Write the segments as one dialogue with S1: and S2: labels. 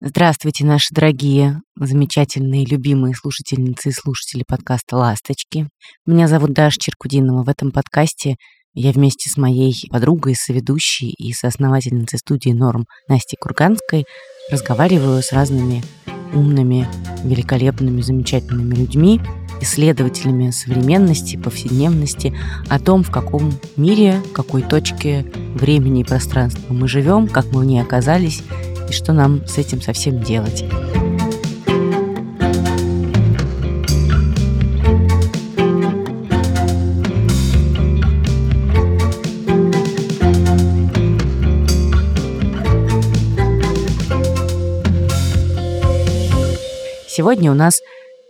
S1: Здравствуйте, наши дорогие, замечательные, любимые слушательницы и слушатели подкаста «Ласточки». Меня зовут Даша Черкудинова. В этом подкасте я вместе с моей подругой, соведущей и соосновательницей студии «Норм» Настей Курганской разговариваю с разными умными, великолепными, замечательными людьми, исследователями современности, повседневности, о том, в каком мире, какой точке времени и пространства мы живем, как мы в ней оказались и что нам с этим совсем делать. Сегодня у нас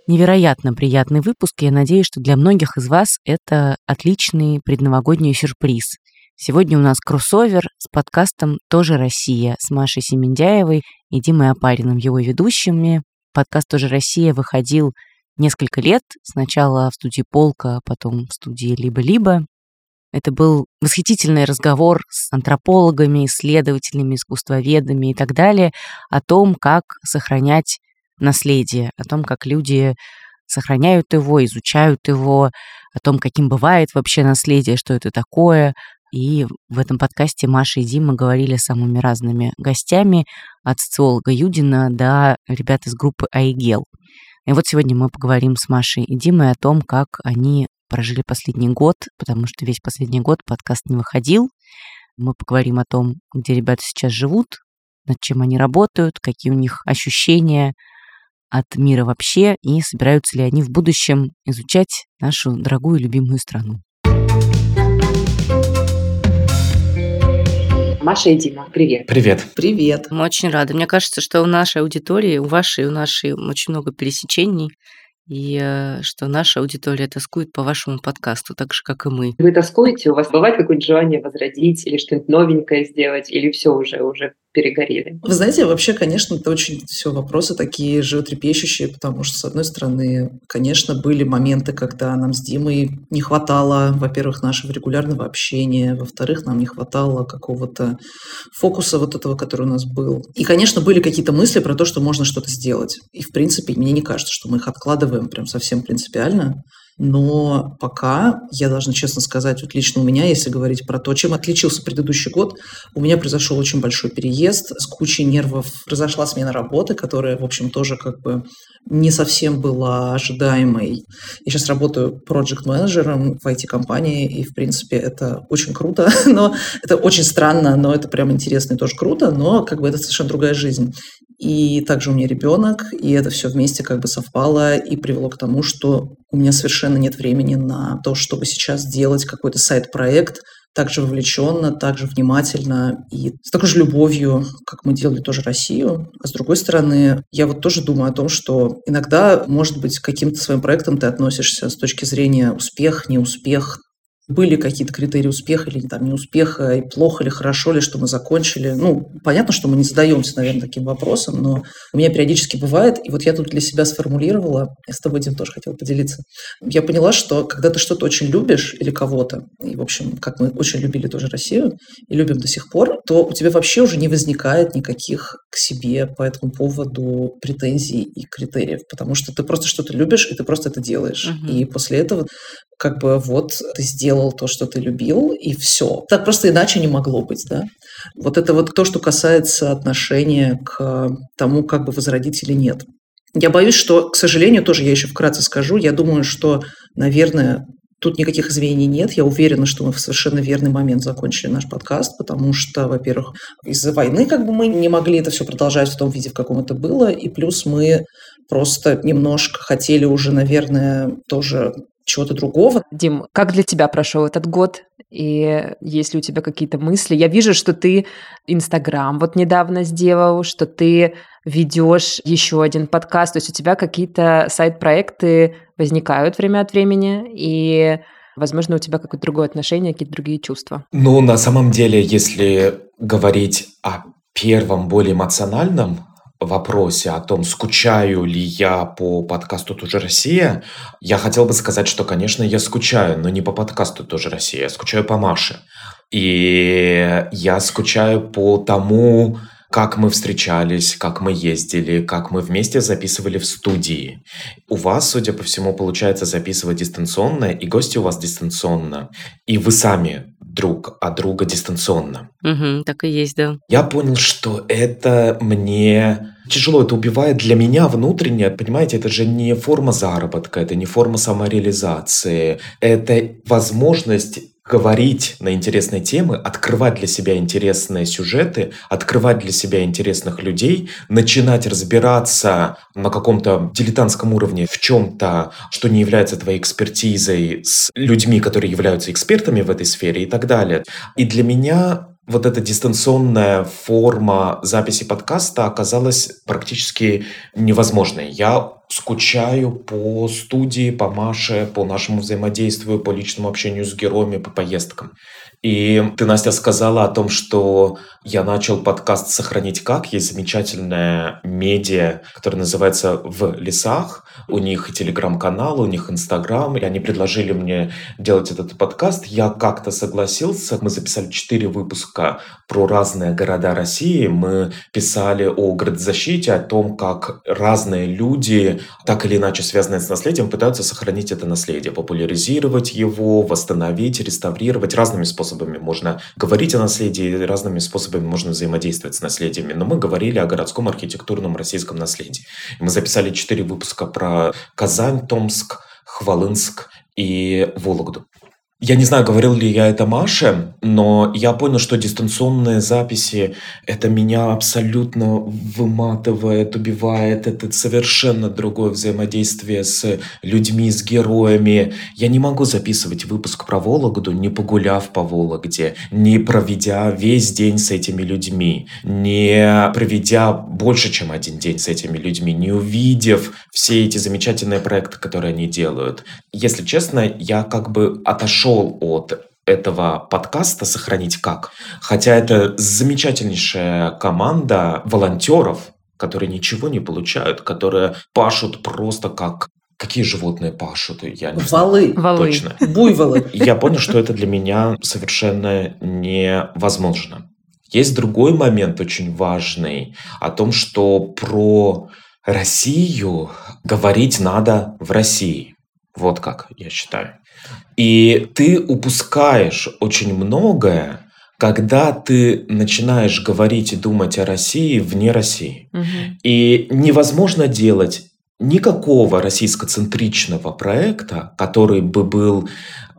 S1: невероятно приятный выпуск. Я надеюсь, что для многих из вас это отличный предновогодний сюрприз. Сегодня у нас кроссовер с подкастом «Тоже Россия» с Машей Семендяевой и Димой Апариным, его ведущими. Подкаст «Тоже Россия» выходил несколько лет. Сначала в студии «Полка», потом в студии «Либо-либо». Это был восхитительный разговор с антропологами, исследователями, искусствоведами и так далее о том, как сохранять наследие, о том, как люди сохраняют его, изучают его, о том, каким бывает вообще наследие, что это такое, и в этом подкасте Маша и Дима говорили с самыми разными гостями, от социолога Юдина до ребят из группы Айгел. И вот сегодня мы поговорим с Машей и Димой о том, как они прожили последний год, потому что весь последний год подкаст не выходил. Мы поговорим о том, где ребята сейчас живут, над чем они работают, какие у них ощущения от мира вообще, и собираются ли они в будущем изучать нашу дорогую любимую страну.
S2: Маша и Дима, привет.
S3: Привет.
S4: Привет.
S1: Мы очень рады. Мне кажется, что у нашей аудитории, у вашей у нашей очень много пересечений и э, что наша аудитория тоскует по вашему подкасту, так же, как и мы.
S2: Вы тоскуете? У вас бывает какое-нибудь желание возродить или что-нибудь новенькое сделать, или все уже, уже перегорели?
S4: Вы знаете, вообще, конечно, это очень все вопросы такие животрепещущие, потому что, с одной стороны, конечно, были моменты, когда нам с Димой не хватало, во-первых, нашего регулярного общения, во-вторых, нам не хватало какого-то фокуса вот этого, который у нас был. И, конечно, были какие-то мысли про то, что можно что-то сделать. И, в принципе, мне не кажется, что мы их откладываем прям совсем принципиально. Но пока, я должна честно сказать, вот лично у меня, если говорить про то, чем отличился предыдущий год, у меня произошел очень большой переезд, с кучей нервов произошла смена работы, которая, в общем, тоже как бы не совсем была ожидаемой. Я сейчас работаю проект-менеджером в IT-компании, и, в принципе, это очень круто, но это очень странно, но это прям интересно и тоже круто, но как бы это совершенно другая жизнь. И также у меня ребенок, и это все вместе как бы совпало и привело к тому, что у меня совершенно нет времени на то, чтобы сейчас делать какой-то сайт-проект, также вовлеченно, также внимательно и с такой же любовью, как мы делали тоже Россию. А с другой стороны, я вот тоже думаю о том, что иногда, может быть, к каким-то своим проектам ты относишься с точки зрения успех, неуспех, были какие-то критерии успеха или там неуспеха, и плохо ли, хорошо ли, что мы закончили. Ну, понятно, что мы не задаемся, наверное, таким вопросом, но у меня периодически бывает, и вот я тут для себя сформулировала, я с тобой, Дим, тоже хотела поделиться. Я поняла, что когда ты что-то очень любишь или кого-то, и, в общем, как мы очень любили тоже Россию и любим до сих пор, то у тебя вообще уже не возникает никаких к себе по этому поводу претензий и критериев, потому что ты просто что-то любишь, и ты просто это делаешь. Угу. И после этого как бы вот ты сделал то, что ты любил, и все. Так просто иначе не могло быть, да? Вот это вот то, что касается отношения к тому, как бы возродить или нет. Я боюсь, что, к сожалению, тоже я еще вкратце скажу, я думаю, что, наверное, Тут никаких извинений нет. Я уверена, что мы в совершенно верный момент закончили наш подкаст, потому что, во-первых, из-за войны как бы мы не могли это все продолжать в том виде, в каком это было, и плюс мы просто немножко хотели уже, наверное, тоже чего-то другого.
S5: Дим, как для тебя прошел этот год? И есть ли у тебя какие-то мысли? Я вижу, что ты Инстаграм вот недавно сделал, что ты ведешь еще один подкаст, то есть у тебя какие-то сайт-проекты возникают время от времени, и возможно, у тебя какое-то другое отношение, какие-то другие чувства.
S3: Ну, на самом деле, если говорить о первом, более эмоциональном вопросе о том, скучаю ли я по подкасту «Тоже Россия», я хотел бы сказать, что, конечно, я скучаю, но не по подкасту «Тоже Россия», я скучаю по Маше. И я скучаю по тому, как мы встречались, как мы ездили, как мы вместе записывали в студии. У вас, судя по всему, получается записывать дистанционно, и гости у вас дистанционно, и вы сами друг от друга дистанционно.
S1: Угу, так и есть, да.
S3: Я понял, что это мне тяжело, это убивает для меня внутренне, понимаете, это же не форма заработка, это не форма самореализации, это возможность говорить на интересные темы, открывать для себя интересные сюжеты, открывать для себя интересных людей, начинать разбираться на каком-то дилетантском уровне в чем-то, что не является твоей экспертизой, с людьми, которые являются экспертами в этой сфере и так далее. И для меня вот эта дистанционная форма записи подкаста оказалась практически невозможной. Я скучаю по студии, по Маше, по нашему взаимодействию, по личному общению с героями, по поездкам. И ты, Настя, сказала о том, что я начал подкаст «Сохранить как». Есть замечательная медиа, которая называется «В лесах». У них и телеграм-канал, у них инстаграм. И они предложили мне делать этот подкаст. Я как-то согласился. Мы записали четыре выпуска про разные города России. Мы писали о градозащите, о том, как разные люди, так или иначе связанные с наследием, пытаются сохранить это наследие, популяризировать его, восстановить, реставрировать разными способами можно говорить о наследии, разными способами можно взаимодействовать с наследиями. Но мы говорили о городском архитектурном российском наследии. Мы записали четыре выпуска про Казань, Томск, Хвалынск и Вологду. Я не знаю, говорил ли я это Маше, но я понял, что дистанционные записи это меня абсолютно выматывает, убивает. Это совершенно другое взаимодействие с людьми, с героями. Я не могу записывать выпуск про Вологду, не погуляв по Вологде, не проведя весь день с этими людьми, не проведя больше, чем один день с этими людьми, не увидев все эти замечательные проекты, которые они делают. Если честно, я как бы отошел ушел от этого подкаста «Сохранить как». Хотя это замечательнейшая команда волонтеров, которые ничего не получают, которые пашут просто как Какие животные пашут? Я не
S4: Валы.
S3: знаю.
S5: Валы.
S3: Точно.
S4: Буйволы.
S3: Я понял, что это для меня совершенно невозможно. Есть другой момент очень важный о том, что про Россию говорить надо в России. Вот как я считаю. И ты упускаешь очень многое, когда ты начинаешь говорить и думать о России вне России.
S5: Мгм.
S3: И невозможно делать никакого российскоцентричного проекта, который бы был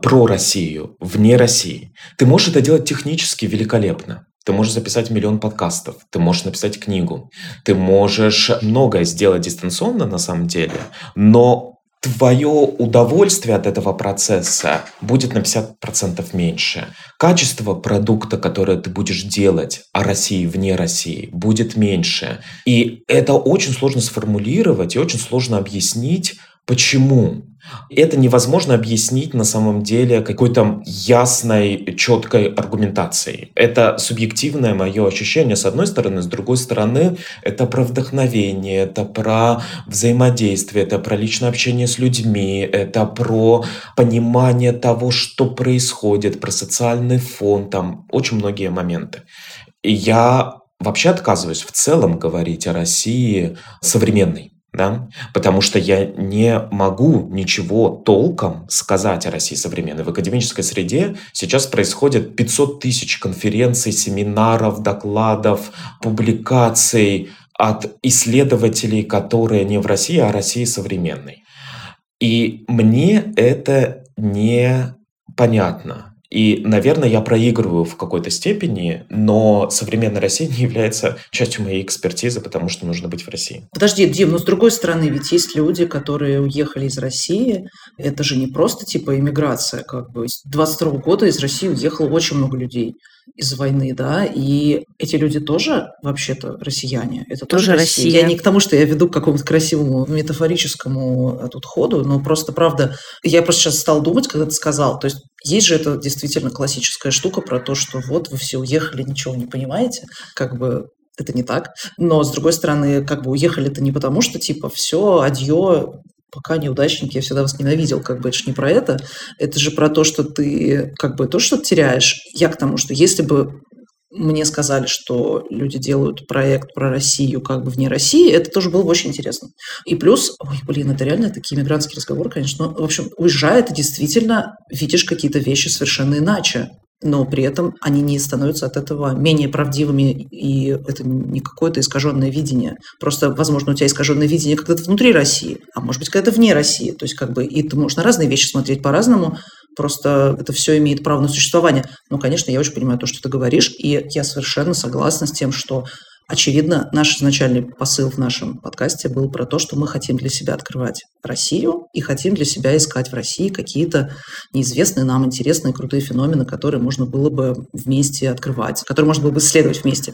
S3: про Россию, вне России. Ты можешь это делать технически великолепно. Ты можешь записать миллион подкастов, ты можешь написать книгу, ты можешь многое сделать дистанционно на самом деле, но твое удовольствие от этого процесса будет на 50% меньше. Качество продукта, которое ты будешь делать о России вне России, будет меньше. И это очень сложно сформулировать и очень сложно объяснить, почему. Это невозможно объяснить на самом деле какой-то ясной, четкой аргументацией. Это субъективное мое ощущение с одной стороны, с другой стороны это про вдохновение, это про взаимодействие, это про личное общение с людьми, это про понимание того, что происходит, про социальный фон, там очень многие моменты. И я вообще отказываюсь в целом говорить о России современной да, потому что я не могу ничего толком сказать о России современной. В академической среде сейчас происходит 500 тысяч конференций, семинаров, докладов, публикаций от исследователей, которые не в России, а о России современной. И мне это не понятно. И, наверное, я проигрываю в какой-то степени, но современная Россия не является частью моей экспертизы, потому что нужно быть в России.
S4: Подожди, Дим, но с другой стороны, ведь есть люди, которые уехали из России. Это же не просто типа иммиграция, как бы. С 22 года из России уехало очень много людей из войны, да, и эти люди тоже вообще-то россияне. Это тоже,
S1: Тоже
S4: Россия.
S1: Россия.
S4: Я не к тому, что я веду к какому-то красивому метафорическому э, тут ходу, но просто правда, я просто сейчас стал думать, когда ты сказал, то есть есть же это действительно классическая штука про то, что вот вы все уехали, ничего не понимаете, как бы это не так. Но, с другой стороны, как бы уехали-то не потому, что типа все, адье, пока неудачники, я всегда вас ненавидел, как бы это же не про это. Это же про то, что ты как бы то, что теряешь. Я к тому, что если бы мне сказали, что люди делают проект про Россию как бы вне России, это тоже было бы очень интересно. И плюс, ой, блин, это реально такие мигрантские разговоры, конечно. Но, в общем, уезжая, ты действительно видишь какие-то вещи совершенно иначе но при этом они не становятся от этого менее правдивыми, и это не какое-то искаженное видение. Просто, возможно, у тебя искаженное видение когда-то внутри России, а может быть, когда-то вне России. То есть, как бы, и ты можешь на разные вещи смотреть по-разному, просто это все имеет право на существование. Но, конечно, я очень понимаю то, что ты говоришь, и я совершенно согласна с тем, что Очевидно, наш изначальный посыл в нашем подкасте был про то, что мы хотим для себя открывать Россию и хотим для себя искать в России какие-то неизвестные нам интересные крутые феномены, которые можно было бы вместе открывать, которые можно было бы исследовать вместе.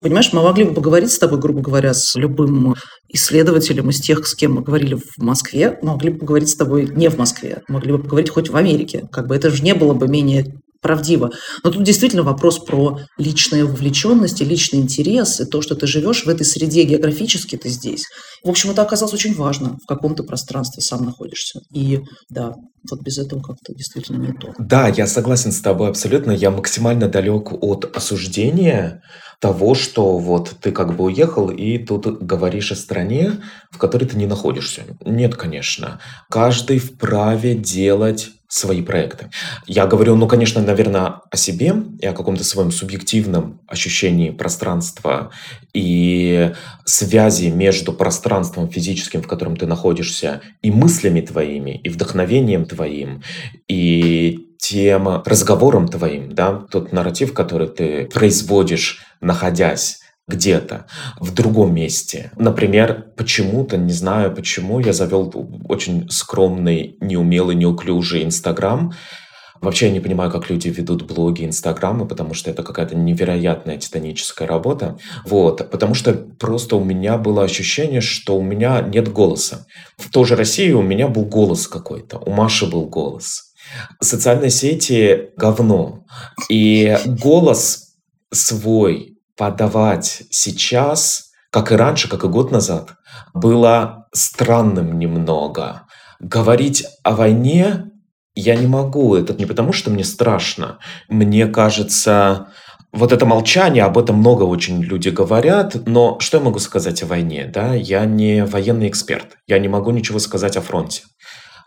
S4: Понимаешь, мы могли бы поговорить с тобой, грубо говоря, с любым исследователем из тех, с кем мы говорили в Москве, могли бы поговорить с тобой не в Москве, могли бы поговорить хоть в Америке. Как бы это же не было бы менее правдиво. Но тут действительно вопрос про личную вовлеченность и личный интерес, и то, что ты живешь в этой среде географически, ты здесь. В общем, это оказалось очень важно. В каком-то пространстве сам находишься. И да, вот без этого как-то действительно не то.
S3: Да, я согласен с тобой абсолютно. Я максимально далек от осуждения того, что вот ты как бы уехал и тут говоришь о стране, в которой ты не находишься. Нет, конечно. Каждый вправе делать свои проекты. Я говорю, ну, конечно, наверное, о себе и о каком-то своем субъективном ощущении пространства и связи между пространством физическим, в котором ты находишься, и мыслями твоими, и вдохновением твоим, и тем разговором твоим, да, тот нарратив, который ты производишь, находясь где-то, в другом месте. Например, почему-то, не знаю почему, я завел очень скромный, неумелый, неуклюжий Инстаграм. Вообще я не понимаю, как люди ведут блоги, инстаграмы, потому что это какая-то невероятная титаническая работа. Вот, потому что просто у меня было ощущение, что у меня нет голоса. В той же России у меня был голос какой-то, у Маши был голос. Социальные сети – говно. И голос свой подавать сейчас, как и раньше, как и год назад, было странным немного. Говорить о войне я не могу. Это не потому, что мне страшно. Мне кажется, вот это молчание, об этом много очень люди говорят, но что я могу сказать о войне? Да? Я не военный эксперт, я не могу ничего сказать о фронте.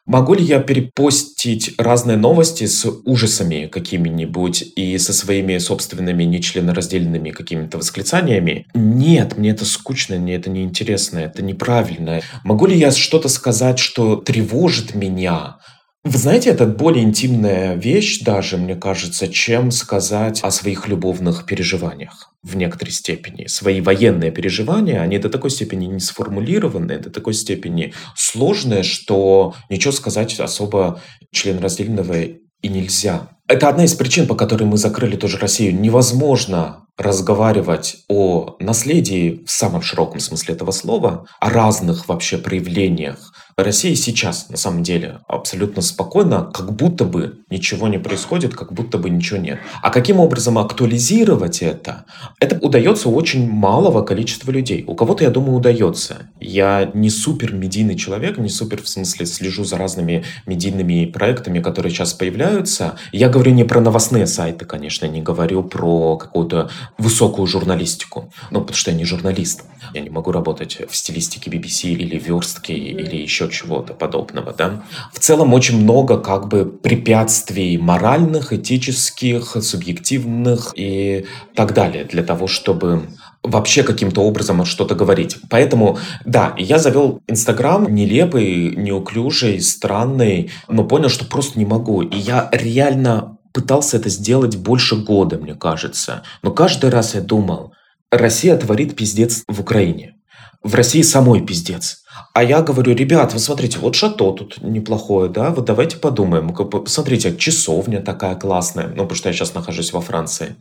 S3: Могу ли я перепостить разные новости с ужасами какими-нибудь и со своими собственными нечленораздельными какими-то восклицаниями? Нет, мне это скучно, мне это неинтересно, это неправильно. Могу ли я что-то сказать, что тревожит меня? Вы знаете, это более интимная вещь даже, мне кажется, чем сказать о своих любовных переживаниях в некоторой степени. Свои военные переживания, они до такой степени не сформулированы, до такой степени сложные, что ничего сказать особо членораздельного и нельзя. Это одна из причин, по которой мы закрыли тоже Россию. Невозможно разговаривать о наследии в самом широком смысле этого слова, о разных вообще проявлениях Россия сейчас, на самом деле, абсолютно спокойно, как будто бы ничего не происходит, как будто бы ничего нет. А каким образом актуализировать это? Это удается у очень малого количества людей. У кого-то, я думаю, удается. Я не супер медийный человек, не супер в смысле слежу за разными медийными проектами, которые сейчас появляются. Я говорю не про новостные сайты, конечно, не говорю про какую-то высокую журналистику. Ну, потому что я не журналист. Я не могу работать в стилистике BBC или верстки, или еще еще чего-то подобного, да. В целом очень много как бы препятствий моральных, этических, субъективных и так далее для того, чтобы вообще каким-то образом что-то говорить. Поэтому, да, я завел Инстаграм нелепый, неуклюжий, странный, но понял, что просто не могу. И я реально пытался это сделать больше года, мне кажется. Но каждый раз я думал, Россия творит пиздец в Украине. В России самой пиздец. А я говорю, ребят, вы смотрите, вот шато тут неплохое, да, вот давайте подумаем. Смотрите, часовня такая классная, ну, потому что я сейчас нахожусь во Франции.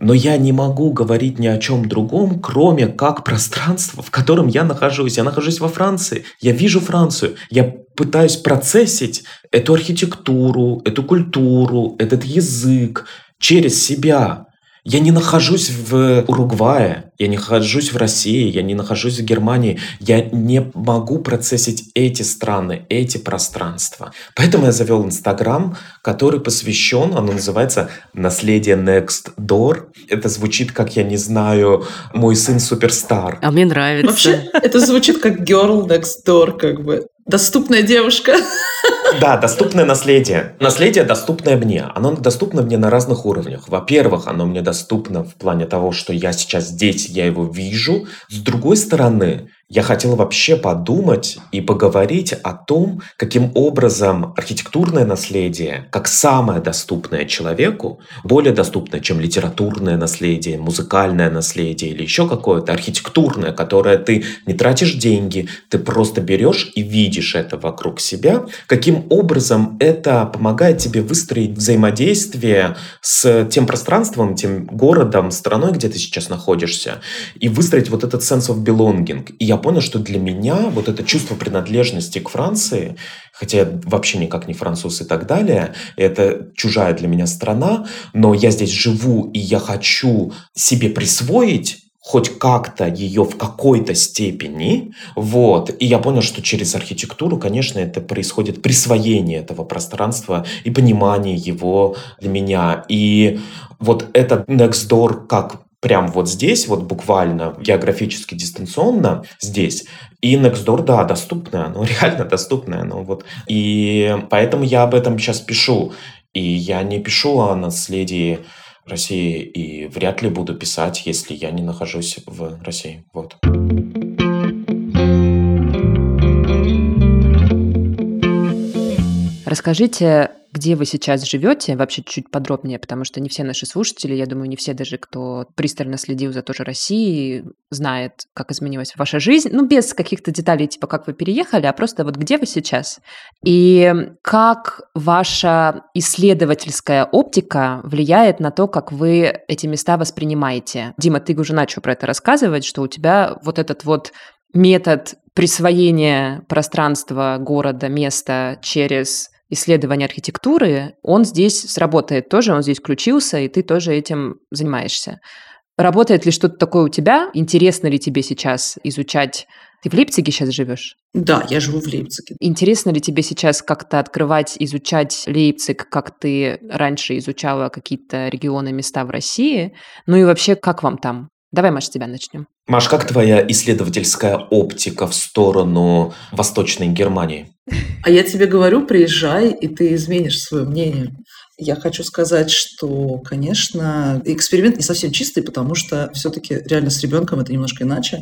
S3: Но я не могу говорить ни о чем другом, кроме как пространства, в котором я нахожусь. Я нахожусь во Франции, я вижу Францию, я пытаюсь процессить эту архитектуру, эту культуру, этот язык через себя. Я не нахожусь в Уругвае, я не нахожусь в России, я не нахожусь в Германии. Я не могу процессить эти страны, эти пространства. Поэтому я завел Инстаграм, который посвящен, оно называется «Наследие Next Door». Это звучит, как, я не знаю, «Мой сын суперстар».
S1: А мне нравится.
S4: Вообще, это звучит как girl next door, как бы. Доступная девушка.
S3: Да, доступное наследие. Наследие доступное мне. Оно доступно мне на разных уровнях. Во-первых, оно мне доступно в плане того, что я сейчас здесь, я его вижу. С другой стороны, я хотел вообще подумать и поговорить о том, каким образом архитектурное наследие, как самое доступное человеку, более доступное, чем литературное наследие, музыкальное наследие или еще какое-то архитектурное, которое ты не тратишь деньги, ты просто берешь и видишь это вокруг себя, каким образом это помогает тебе выстроить взаимодействие с тем пространством, тем городом, страной, где ты сейчас находишься, и выстроить вот этот sense of belonging. И я понял, что для меня вот это чувство принадлежности к Франции, хотя я вообще никак не француз и так далее, это чужая для меня страна, но я здесь живу, и я хочу себе присвоить хоть как-то ее в какой-то степени, вот, и я понял, что через архитектуру, конечно, это происходит присвоение этого пространства и понимание его для меня, и вот этот next door как прям вот здесь, вот буквально географически дистанционно здесь. И Nextdoor, да, доступное, оно реально доступное. Ну вот. И поэтому я об этом сейчас пишу. И я не пишу о наследии России и вряд ли буду писать, если я не нахожусь в России. Вот.
S5: Расскажите где вы сейчас живете, вообще чуть подробнее, потому что не все наши слушатели, я думаю, не все даже, кто пристально следил за тоже Россией, знает, как изменилась ваша жизнь. Ну, без каких-то деталей, типа, как вы переехали, а просто вот где вы сейчас. И как ваша исследовательская оптика влияет на то, как вы эти места воспринимаете. Дима, ты уже начал про это рассказывать, что у тебя вот этот вот метод присвоения пространства, города, места через исследования архитектуры, он здесь сработает тоже, он здесь включился, и ты тоже этим занимаешься. Работает ли что-то такое у тебя? Интересно ли тебе сейчас изучать ты в Лейпциге сейчас живешь?
S4: Да, я живу в Лейпциге.
S5: Интересно ли тебе сейчас как-то открывать, изучать Лейпциг, как ты раньше изучала какие-то регионы, места в России? Ну и вообще, как вам там? Давай, Маш, с тебя начнем.
S3: Маш, как твоя исследовательская оптика в сторону Восточной Германии?
S4: А я тебе говорю, приезжай, и ты изменишь свое мнение. Я хочу сказать, что, конечно, эксперимент не совсем чистый, потому что все-таки реально с ребенком это немножко иначе.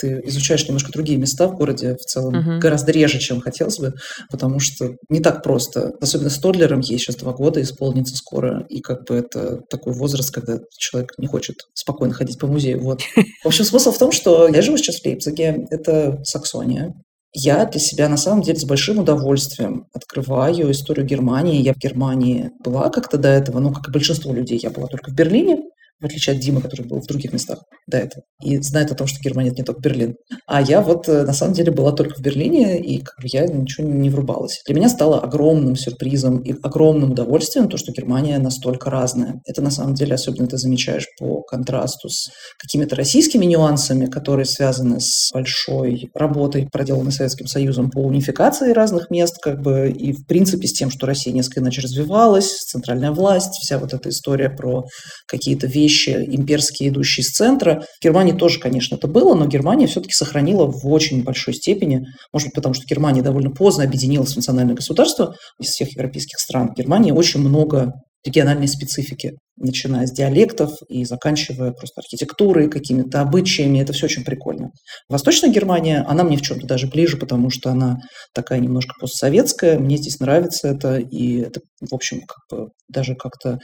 S4: Ты изучаешь немножко другие места в городе в целом uh-huh. гораздо реже, чем хотелось бы, потому что не так просто. Особенно с Тодлером ей сейчас два года исполнится скоро, и как бы это такой возраст, когда человек не хочет спокойно ходить по музею. Вот. В общем, смысл в том, что я живу сейчас в Лейпциге, это Саксония, я для себя на самом деле с большим удовольствием открываю историю Германии. Я в Германии была как-то до этого, но как и большинство людей, я была только в Берлине в отличие от Димы, который был в других местах до этого, и знает о том, что Германия – это не только Берлин. А я вот э, на самом деле была только в Берлине, и как бы я ничего не врубалась. Для меня стало огромным сюрпризом и огромным удовольствием то, что Германия настолько разная. Это на самом деле особенно ты замечаешь по контрасту с какими-то российскими нюансами, которые связаны с большой работой, проделанной Советским Союзом по унификации разных мест, как бы, и в принципе с тем, что Россия несколько иначе развивалась, центральная власть, вся вот эта история про какие-то вещи, вещи имперские, идущие из центра. В Германии тоже, конечно, это было, но Германия все-таки сохранила в очень большой степени, может быть, потому что Германия довольно поздно объединилась в национальное государство из всех европейских стран. В Германии очень много региональной специфики, начиная с диалектов и заканчивая просто архитектурой, какими-то обычаями. Это все очень прикольно. Восточная Германия, она мне в чем-то даже ближе, потому что она такая немножко постсоветская. Мне здесь нравится это, и это, в общем, как бы даже как-то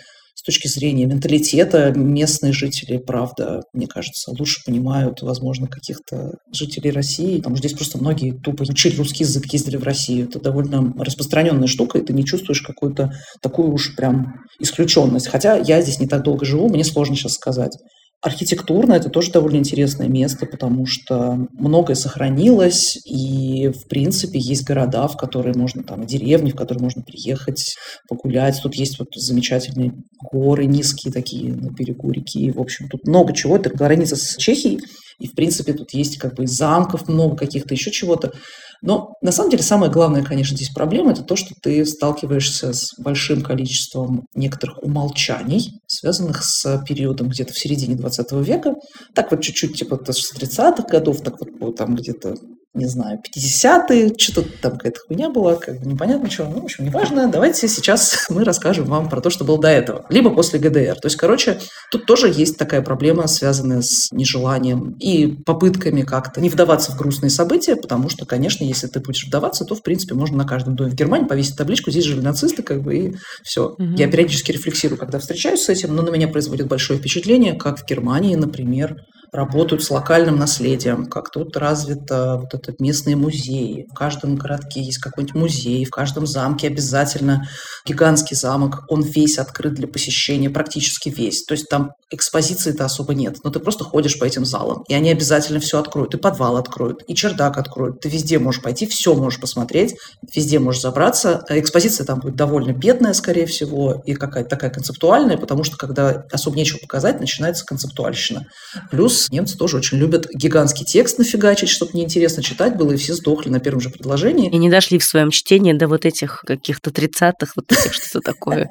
S4: точки зрения менталитета местные жители, правда, мне кажется, лучше понимают, возможно, каких-то жителей России. Потому что здесь просто многие тупо учили русский язык, ездили в Россию. Это довольно распространенная штука, и ты не чувствуешь какую-то такую уж прям исключенность. Хотя я здесь не так долго живу, мне сложно сейчас сказать. Архитектурно это тоже довольно интересное место, потому что многое сохранилось, и, в принципе, есть города, в которые можно, там, деревни, в которые можно приехать, погулять. Тут есть вот замечательные горы низкие такие на берегу реки. В общем, тут много чего. Это граница с Чехией, и, в принципе, тут есть как бы замков много каких-то, еще чего-то. Но на самом деле самая главная, конечно, здесь проблема – это то, что ты сталкиваешься с большим количеством некоторых умолчаний, связанных с периодом где-то в середине 20 века. Так вот чуть-чуть типа с 30-х годов, так вот там где-то не знаю, 50-е, что-то там какая-то хуйня была, как бы непонятно чего. Ну, в общем, неважно. Давайте сейчас мы расскажем вам про то, что было до этого. Либо после ГДР. То есть, короче, тут тоже есть такая проблема, связанная с нежеланием и попытками как-то не вдаваться в грустные события, потому что, конечно, если ты будешь вдаваться, то, в принципе, можно на каждом доме в Германии повесить табличку, здесь жили нацисты, как бы, и все. Угу. Я периодически рефлексирую, когда встречаюсь с этим, но на меня производит большое впечатление, как в Германии, например, работают с локальным наследием, как тут развито вот это местные музеи. В каждом городке есть какой-нибудь музей, в каждом замке обязательно гигантский замок, он весь открыт для посещения, практически весь. То есть там экспозиции-то особо нет, но ты просто ходишь по этим залам, и они обязательно все откроют, и подвал откроют, и чердак откроют, ты везде можешь пойти, все можешь посмотреть, везде можешь забраться. Экспозиция там будет довольно бедная, скорее всего, и какая-то такая концептуальная, потому что когда особо нечего показать, начинается концептуальщина. Плюс немцы тоже очень любят гигантский текст нафигачить, чтобы неинтересно читать было, и все сдохли на первом же предложении.
S1: И не дошли в своем чтении до вот этих каких-то тридцатых, вот этих что-то такое.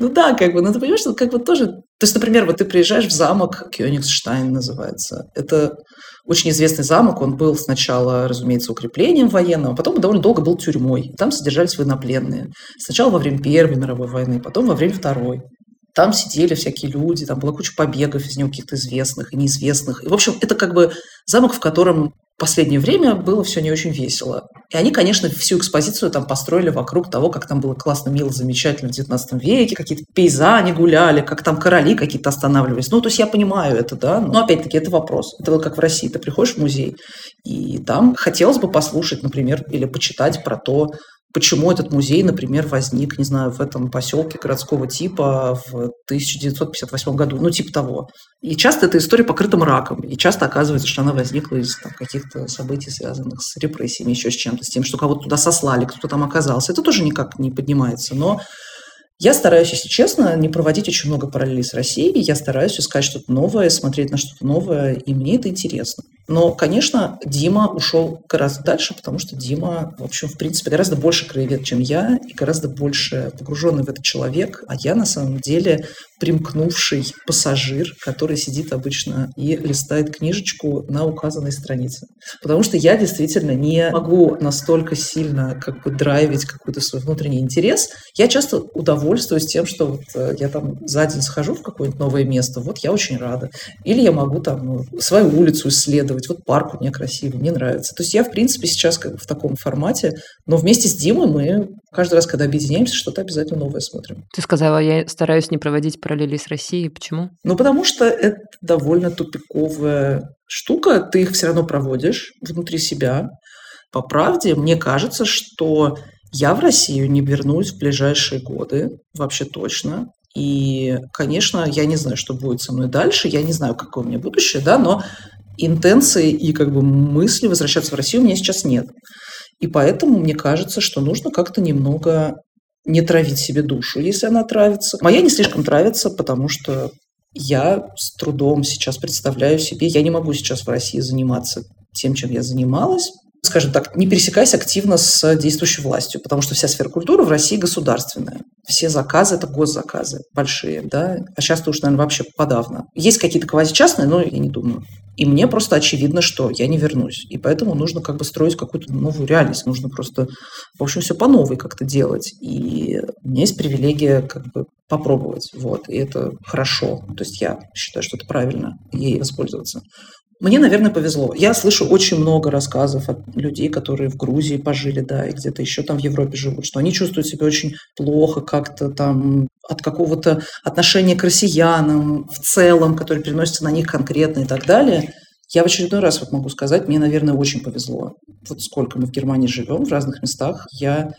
S4: Ну да, как бы, но ты понимаешь, что как бы тоже... То есть, например, вот ты приезжаешь в замок, Кёнигсштайн называется. Это очень известный замок, он был сначала, разумеется, укреплением военным, а потом довольно долго был тюрьмой. Там содержались военнопленные. Сначала во время Первой мировой войны, потом во время Второй. Там сидели всякие люди, там была куча побегов из него каких-то известных и неизвестных. И, в общем, это как бы замок, в котором последнее время было все не очень весело. И они, конечно, всю экспозицию там построили вокруг того, как там было классно, мило, замечательно в 19 веке, какие-то пейзани гуляли, как там короли какие-то останавливались. Ну, то есть я понимаю это, да, но опять-таки это вопрос. Это вот как в России. Ты приходишь в музей, и там хотелось бы послушать, например, или почитать про то, почему этот музей, например, возник, не знаю, в этом поселке городского типа в 1958 году, ну, типа того. И часто эта история покрыта мраком, и часто оказывается, что она возникла из там, каких-то событий, связанных с репрессиями, еще с чем-то, с тем, что кого-то туда сослали, кто там оказался. Это тоже никак не поднимается, но я стараюсь, если честно, не проводить очень много параллелей с Россией. Я стараюсь искать что-то новое, смотреть на что-то новое, и мне это интересно. Но, конечно, Дима ушел гораздо дальше, потому что Дима, в общем, в принципе, гораздо больше краевед, чем я, и гораздо больше погруженный в этот человек. А я, на самом деле, примкнувший пассажир, который сидит обычно и листает книжечку на указанной странице. Потому что я действительно не могу настолько сильно как бы драйвить какой-то свой внутренний интерес. Я часто удовольствуюсь тем, что вот э, я там за день схожу в какое-нибудь новое место, вот я очень рада. Или я могу там ну, свою улицу исследовать, вот парк у меня красивый, мне нравится. То есть я, в принципе, сейчас как бы в таком формате, но вместе с Димой мы каждый раз, когда объединяемся, что-то обязательно новое смотрим.
S5: Ты сказала, я стараюсь не проводить параллели с Россией. Почему?
S4: Ну, потому что это довольно тупиковая штука. Ты их все равно проводишь внутри себя. По правде, мне кажется, что я в Россию не вернусь в ближайшие годы, вообще точно. И, конечно, я не знаю, что будет со мной дальше, я не знаю, какое у меня будущее, да, но интенции и как бы мысли возвращаться в Россию у меня сейчас нет. И поэтому мне кажется, что нужно как-то немного не травить себе душу, если она травится. Моя не слишком травится, потому что я с трудом сейчас представляю себе, я не могу сейчас в России заниматься тем, чем я занималась, скажем так, не пересекаясь активно с действующей властью, потому что вся сфера культуры в России государственная. Все заказы – это госзаказы большие, да, а сейчас уж, наверное, вообще подавно. Есть какие-то квазичастные, но я не думаю. И мне просто очевидно, что я не вернусь. И поэтому нужно как бы строить какую-то новую реальность. Нужно просто, в общем, все по новой как-то делать. И у меня есть привилегия как бы попробовать. Вот. И это хорошо. То есть я считаю, что это правильно ей воспользоваться. Мне, наверное, повезло. Я слышу очень много рассказов от людей, которые в Грузии пожили, да, и где-то еще там в Европе живут, что они чувствуют себя очень плохо как-то там от какого-то отношения к россиянам в целом, которое переносится на них конкретно и так далее. Я в очередной раз вот могу сказать, мне, наверное, очень повезло. Вот сколько мы в Германии живем, в разных местах, я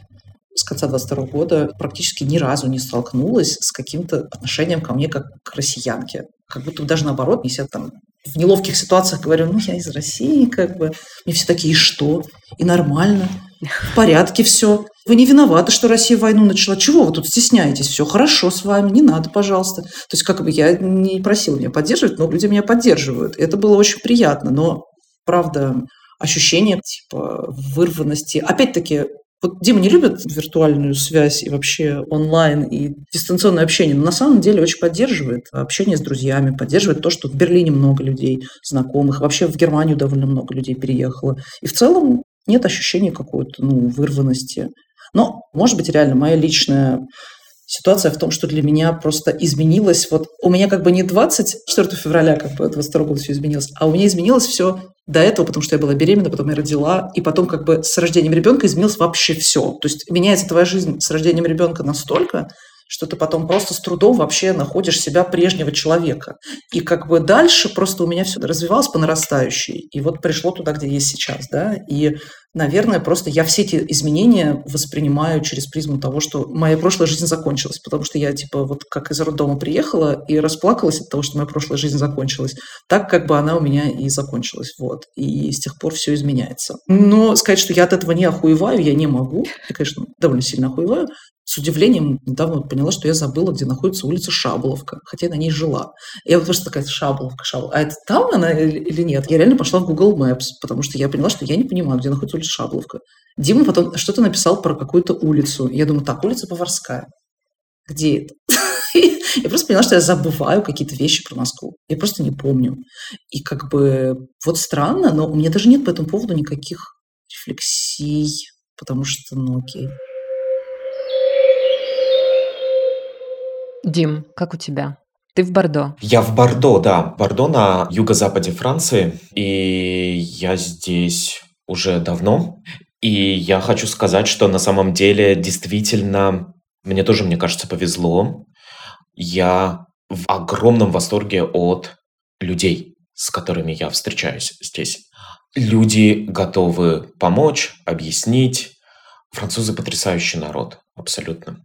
S4: с конца 22 года практически ни разу не столкнулась с каким-то отношением ко мне как к россиянке. как будто даже наоборот, если я там в неловких ситуациях говорю, ну, я из России, как бы, мне все такие, и что? И нормально, в порядке все. Вы не виноваты, что Россия войну начала. Чего вы тут стесняетесь? Все хорошо с вами, не надо, пожалуйста. То есть, как бы я не просила меня поддерживать, но люди меня поддерживают. Это было очень приятно. Но, правда, ощущение типа вырванности. Опять-таки, вот Дима не любит виртуальную связь и вообще онлайн и дистанционное общение, но на самом деле очень поддерживает общение с друзьями, поддерживает то, что в Берлине много людей знакомых, вообще в Германию довольно много людей переехало. И в целом нет ощущения какой-то ну, вырванности. Но, может быть, реально моя личная ситуация в том, что для меня просто изменилось. Вот у меня как бы не 24 февраля, как бы 22 года все изменилось, а у меня изменилось все до этого, потому что я была беременна, потом я родила, и потом как бы с рождением ребенка изменилось вообще все. То есть меняется твоя жизнь с рождением ребенка настолько, что ты потом просто с трудом вообще находишь себя прежнего человека. И как бы дальше просто у меня все развивалось по нарастающей. И вот пришло туда, где есть сейчас, да. И, наверное, просто я все эти изменения воспринимаю через призму того, что моя прошлая жизнь закончилась. Потому что я, типа, вот как из роддома приехала и расплакалась от того, что моя прошлая жизнь закончилась, так как бы она у меня и закончилась. Вот. И с тех пор все изменяется. Но сказать, что я от этого не охуеваю, я не могу. Я, конечно, довольно сильно охуеваю с удивлением недавно поняла, что я забыла, где находится улица Шаболовка, хотя я на ней жила. Я вот просто такая Шаболовка, Шаболовка. А это там она или нет? Я реально пошла в Google Maps, потому что я поняла, что я не понимаю, где находится улица Шаболовка. Дима потом что-то написал про какую-то улицу. Я думаю, так, улица Поварская. Где это? Я просто поняла, что я забываю какие-то вещи про Москву. Я просто не помню. И как бы вот странно, но у меня даже нет по этому поводу никаких рефлексий, потому что, ну окей.
S5: Дим, как у тебя? Ты в Бордо.
S3: Я в Бордо, да. Бордо на юго-западе Франции. И я здесь уже давно. И я хочу сказать, что на самом деле действительно мне тоже, мне кажется, повезло. Я в огромном восторге от людей, с которыми я встречаюсь здесь. Люди готовы помочь, объяснить. Французы потрясающий народ, абсолютно.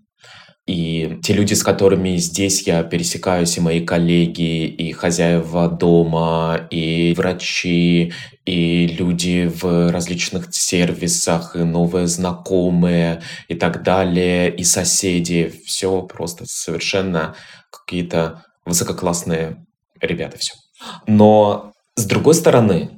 S3: И те люди, с которыми здесь я пересекаюсь, и мои коллеги, и хозяева дома, и врачи, и люди в различных сервисах, и новые знакомые, и так далее, и соседи. Все просто совершенно какие-то высококлассные ребята все. Но с другой стороны,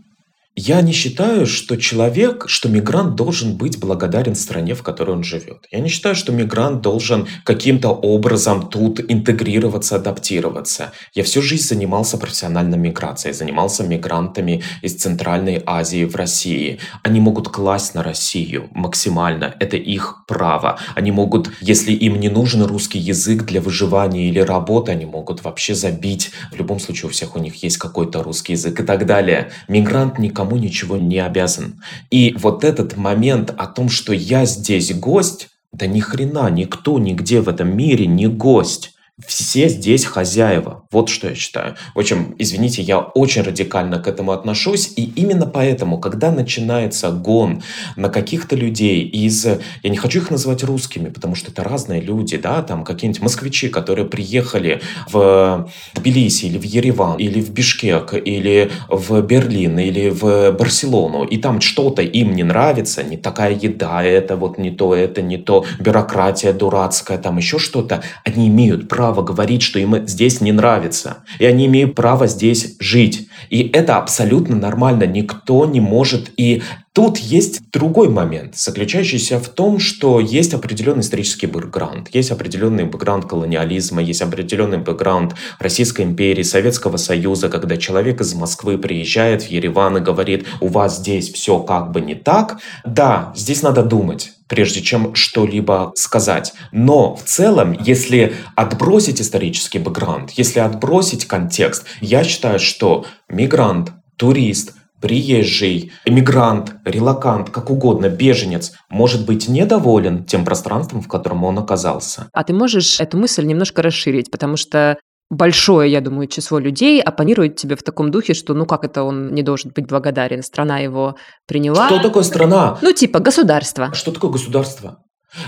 S3: я не считаю, что человек, что мигрант должен быть благодарен стране, в которой он живет. Я не считаю, что мигрант должен каким-то образом тут интегрироваться, адаптироваться. Я всю жизнь занимался профессиональной миграцией, занимался мигрантами из Центральной Азии в России. Они могут класть на Россию максимально, это их право. Они могут, если им не нужен русский язык для выживания или работы, они могут вообще забить. В любом случае у всех у них есть какой-то русский язык и так далее. Мигрант никому никому ничего не обязан. И вот этот момент о том, что я здесь гость, да ни хрена, никто нигде в этом мире не гость. Все здесь хозяева. Вот что я считаю. В общем, извините, я очень радикально к этому отношусь. И именно поэтому, когда начинается гон на каких-то людей из... Я не хочу их называть русскими, потому что это разные люди, да, там какие-нибудь москвичи, которые приехали в Тбилиси или в Ереван, или в Бишкек, или в Берлин, или в Барселону, и там что-то им не нравится, не такая еда, это вот не то, это не то, бюрократия дурацкая, там еще что-то, они имеют право право говорить, что им здесь не нравится. И они имеют право здесь жить. И это абсолютно нормально. Никто не может и Тут есть другой момент, заключающийся в том, что есть определенный исторический бэкграунд, есть определенный бэкграунд колониализма, есть определенный бэкграунд Российской империи, Советского Союза, когда человек из Москвы приезжает в Ереван и говорит, у вас здесь все как бы не так. Да, здесь надо думать прежде чем что-либо сказать. Но в целом, если отбросить исторический бэкграунд, если отбросить контекст, я считаю, что мигрант, турист, приезжий, эмигрант, релакант, как угодно, беженец, может быть недоволен тем пространством, в котором он оказался.
S5: А ты можешь эту мысль немножко расширить, потому что большое, я думаю, число людей оппонирует тебе в таком духе, что ну как это он не должен быть благодарен, страна его приняла.
S3: Что такое страна?
S5: Ну типа государство.
S3: Что такое государство?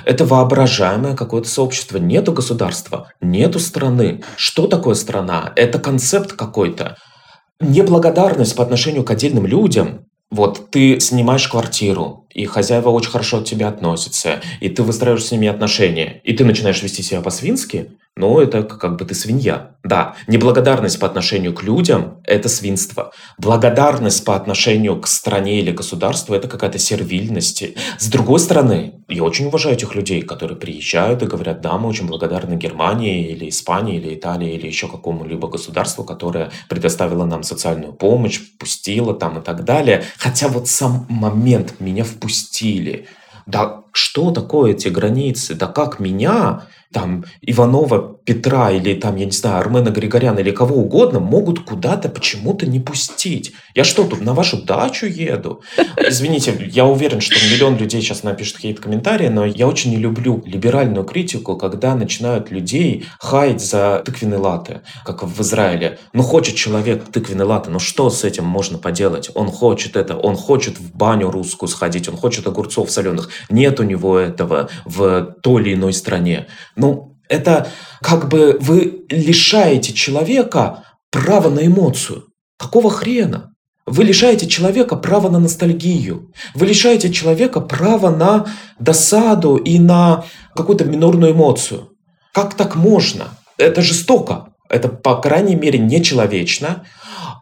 S3: Это воображаемое какое-то сообщество. Нету государства, нету страны. Что такое страна? Это концепт какой-то. Неблагодарность по отношению к отдельным людям. Вот ты снимаешь квартиру, и хозяева очень хорошо от тебя относятся, и ты выстраиваешь с ними отношения, и ты начинаешь вести себя по-свински, ну, это как бы ты свинья. Да, неблагодарность по отношению к людям – это свинство. Благодарность по отношению к стране или государству – это какая-то сервильность. С другой стороны, я очень уважаю этих людей, которые приезжают и говорят, да, мы очень благодарны Германии или Испании или Италии или еще какому-либо государству, которое предоставило нам социальную помощь, впустило там и так далее. Хотя вот сам момент меня впустили. Да что такое эти границы? Да как меня там Иванова Петра или там, я не знаю, Армена Григоряна или кого угодно могут куда-то почему-то не пустить. Я что, тут на вашу дачу еду? Извините, я уверен, что миллион людей сейчас напишут какие-то комментарии, но я очень не люблю либеральную критику, когда начинают людей хаять за тыквенный латы, как в Израиле. Ну, хочет человек тыквенный латы, ну что с этим можно поделать? Он хочет это, он хочет в баню русскую сходить, он хочет огурцов соленых. Нет у него этого в той или иной стране. Ну, это как бы вы лишаете человека права на эмоцию. Какого хрена? Вы лишаете человека права на ностальгию. Вы лишаете человека права на досаду и на какую-то минорную эмоцию. Как так можно? Это жестоко. Это, по крайней мере, нечеловечно.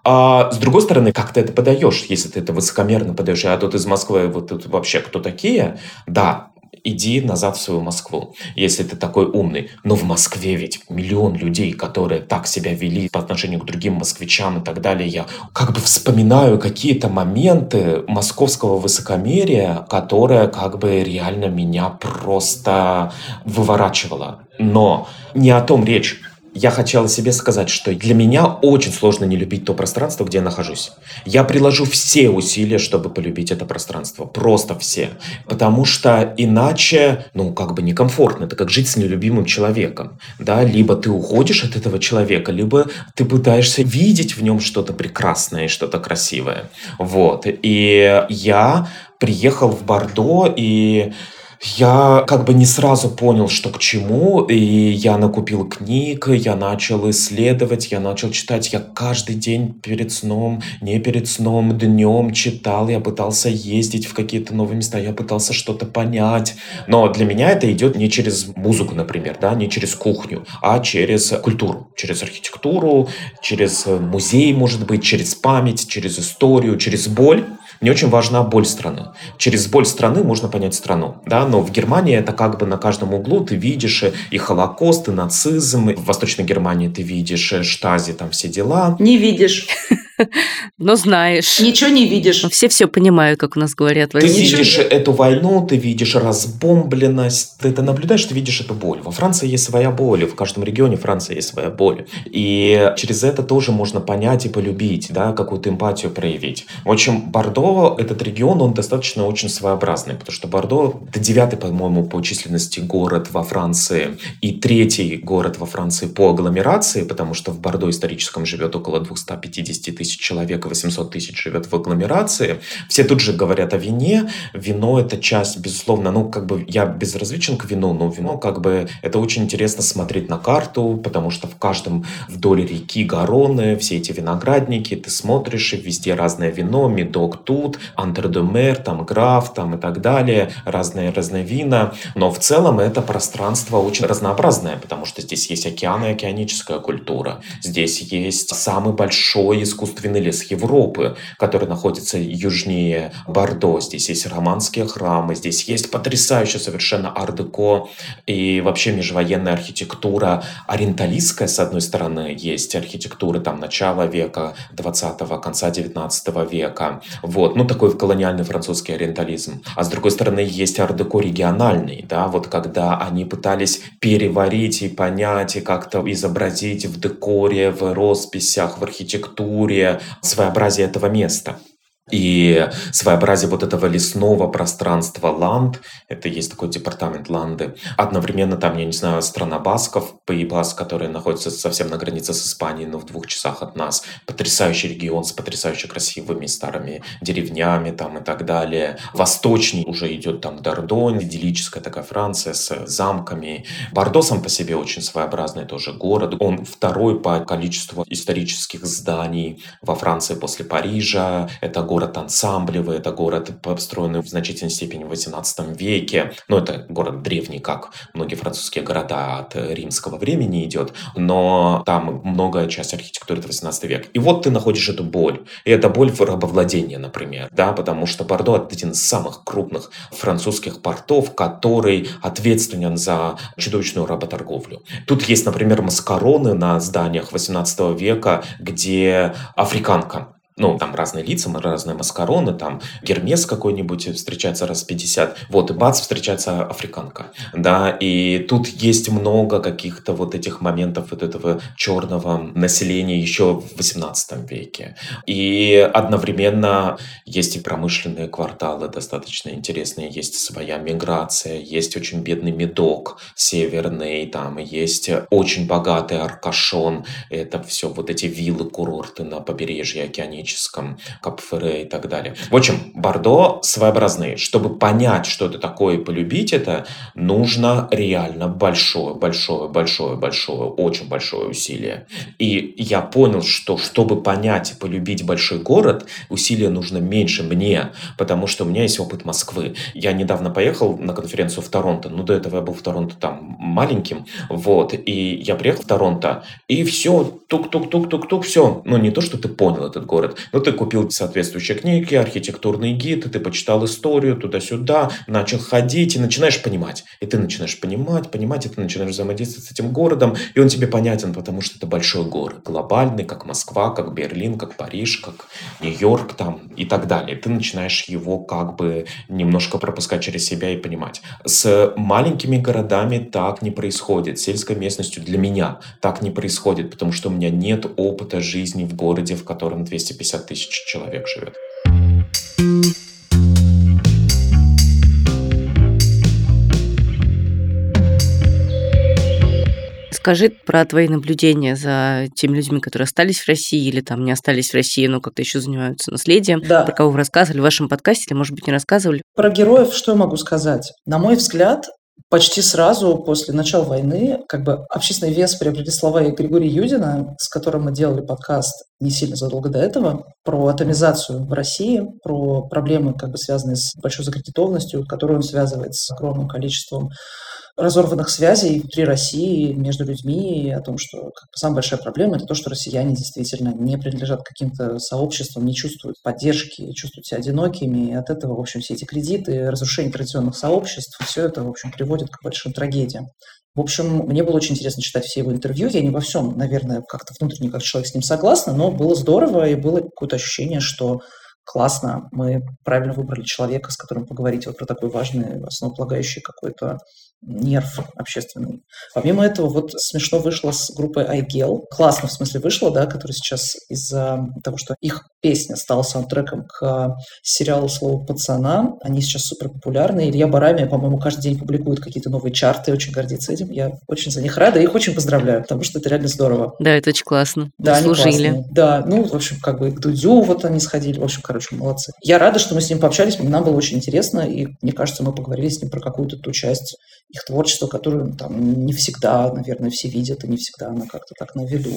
S3: А с другой стороны, как ты это подаешь, если ты это высокомерно подаешь, а тут из Москвы вот тут вообще кто такие? Да, иди назад в свою Москву, если ты такой умный. Но в Москве ведь миллион людей, которые так себя вели по отношению к другим москвичам и так далее. Я как бы вспоминаю какие-то моменты московского высокомерия, которое как бы реально меня просто выворачивало. Но не о том речь я хотел себе сказать, что для меня очень сложно не любить то пространство, где я нахожусь. Я приложу все усилия, чтобы полюбить это пространство. Просто все. Потому что иначе, ну, как бы некомфортно. Это как жить с нелюбимым человеком. Да? Либо ты уходишь от этого человека, либо ты пытаешься видеть в нем что-то прекрасное что-то красивое. Вот. И я приехал в Бордо, и я как бы не сразу понял, что к чему, и я накупил книг, я начал исследовать, я начал читать. Я каждый день перед сном, не перед сном, днем читал, я пытался ездить в какие-то новые места, я пытался что-то понять. Но для меня это идет не через музыку, например, да, не через кухню, а через культуру, через архитектуру, через музей, может быть, через память, через историю, через боль. Мне очень важна боль страны. Через боль страны можно понять страну. Да? Но в Германии это как бы на каждом углу ты видишь и Холокост, и нацизм. В Восточной Германии ты видишь Штази, там все дела.
S4: Не видишь.
S1: Но знаешь.
S4: Ничего не видишь.
S1: Все все понимают, как у нас говорят.
S3: Ты видишь эту войну, ты видишь разбомбленность, ты это наблюдаешь, ты видишь эту боль. Во Франции есть своя боль, в каждом регионе Франции есть своя боль. И через это тоже можно понять и полюбить, да, какую-то эмпатию проявить. В общем, Бордо, этот регион, он достаточно очень своеобразный, потому что Бордо – это девятый, по-моему, по численности город во Франции и третий город во Франции по агломерации, потому что в Бордо историческом живет около 250 тысяч тысяч человек, 800 тысяч живет в агломерации. Все тут же говорят о вине. Вино – это часть, безусловно, ну, как бы я безразличен к вину, но вино, как бы, это очень интересно смотреть на карту, потому что в каждом вдоль реки Гароны все эти виноградники, ты смотришь, и везде разное вино, медок тут, антер там граф, там и так далее, разные разные вина. Но в целом это пространство очень разнообразное, потому что здесь есть океан и океаническая культура. Здесь есть самый большой искусственный искусственный лес Европы, который находится южнее Бордо. Здесь есть романские храмы, здесь есть потрясающая совершенно ар-деко и вообще межвоенная архитектура ориенталистская, с одной стороны, есть архитектура там начала века 20-го, конца 19 века. Вот, ну такой колониальный французский ориентализм. А с другой стороны, есть ар-деко региональный, да, вот когда они пытались переварить и понять, и как-то изобразить в декоре, в росписях, в архитектуре своеобразие этого места. И своеобразие вот этого лесного пространства Ланд, это есть такой департамент Ланды, одновременно там, я не знаю, страна Басков, Паибас, которая находится совсем на границе с Испанией, но в двух часах от нас. Потрясающий регион с потрясающе красивыми старыми деревнями там и так далее. Восточней уже идет там Дордонь, идиллическая такая Франция с замками. Бордо сам по себе очень своеобразный тоже город. Он второй по количеству исторических зданий во Франции после Парижа. Это город ансамблевый, это город построенный в значительной степени в 18 веке. Ну, это город древний, как многие французские города от римского времени идет, но там многое часть архитектуры это 18 век. И вот ты находишь эту боль. И это боль в рабовладении, например, да, потому что Бордо один из самых крупных французских портов, который ответственен за чудовищную работорговлю. Тут есть, например, маскароны на зданиях 18 века, где африканка ну, там разные лица, разные маскароны, там Гермес какой-нибудь встречается раз в 50, вот, и бац, встречается африканка, да, и тут есть много каких-то вот этих моментов вот этого черного населения еще в 18 веке. И одновременно есть и промышленные кварталы достаточно интересные, есть своя миграция, есть очень бедный медок северный, там есть очень богатый Аркашон, это все вот эти виллы, курорты на побережье океании экономическом, Капфере и так далее. В общем, Бордо своеобразные. Чтобы понять, что это такое и полюбить это, нужно реально большое, большое, большое, большое, очень большое усилие. И я понял, что чтобы понять и полюбить большой город, усилия нужно меньше мне, потому что у меня есть опыт Москвы. Я недавно поехал на конференцию в Торонто, ну до этого я был в Торонто там маленьким, вот, и я приехал в Торонто, и все, тук-тук-тук-тук-тук, все. Ну не то, что ты понял этот город, ну, ты купил соответствующие книги, архитектурные гиды, ты почитал историю туда-сюда, начал ходить и начинаешь понимать. И ты начинаешь понимать, понимать, и ты начинаешь взаимодействовать с этим городом, и он тебе понятен, потому что это большой город, глобальный, как Москва, как Берлин, как Париж, как Нью-Йорк там и так далее. Ты начинаешь его как бы немножко пропускать через себя и понимать. С маленькими городами так не происходит. Сельской местностью для меня так не происходит, потому что у меня нет опыта жизни в городе, в котором 250 50 тысяч человек живет.
S1: Скажи про твои наблюдения за теми людьми, которые остались в России или там не остались в России, но как-то еще занимаются наследием. Да. Про кого вы рассказывали в вашем подкасте или, может быть, не рассказывали?
S4: Про героев что я могу сказать? На мой взгляд, почти сразу после начала войны как бы общественный вес приобрели слова Григория Юдина, с которым мы делали подкаст не сильно задолго до этого, про атомизацию в России, про проблемы, как бы связанные с большой закредитованностью, которую он связывает с огромным количеством разорванных связей внутри России между людьми, о том, что как бы, самая большая проблема – это то, что россияне действительно не принадлежат каким-то сообществам, не чувствуют поддержки, чувствуют себя одинокими, и от этого, в общем, все эти кредиты, разрушение традиционных сообществ, все это, в общем, приводит к большим трагедиям. В общем, мне было очень интересно читать все его интервью. Я не во всем, наверное, как-то внутренне как человек с ним согласна, но было здорово, и было какое-то ощущение, что классно, мы правильно выбрали человека, с которым поговорить вот про такой важный, основополагающий какой-то нерв общественный. Помимо этого, вот смешно вышло с группой iGel. Классно, в смысле, вышло, да, который сейчас из-за того, что их песня стала саундтреком к сериалу «Слово пацана». Они сейчас супер популярны. Илья Барами, по-моему, каждый день публикует какие-то новые чарты, очень гордится этим. Я очень за них рада и их очень поздравляю, потому что это реально здорово.
S1: Да, это очень классно.
S4: Да. Они Да, ну, в общем, как бы к Дудю вот они сходили. В общем, короче, молодцы. Я рада, что мы с ним пообщались, нам было очень интересно, и мне кажется, мы поговорили с ним про какую-то ту часть их творчество, которое там не всегда, наверное, все видят, и не всегда она как-то так на виду.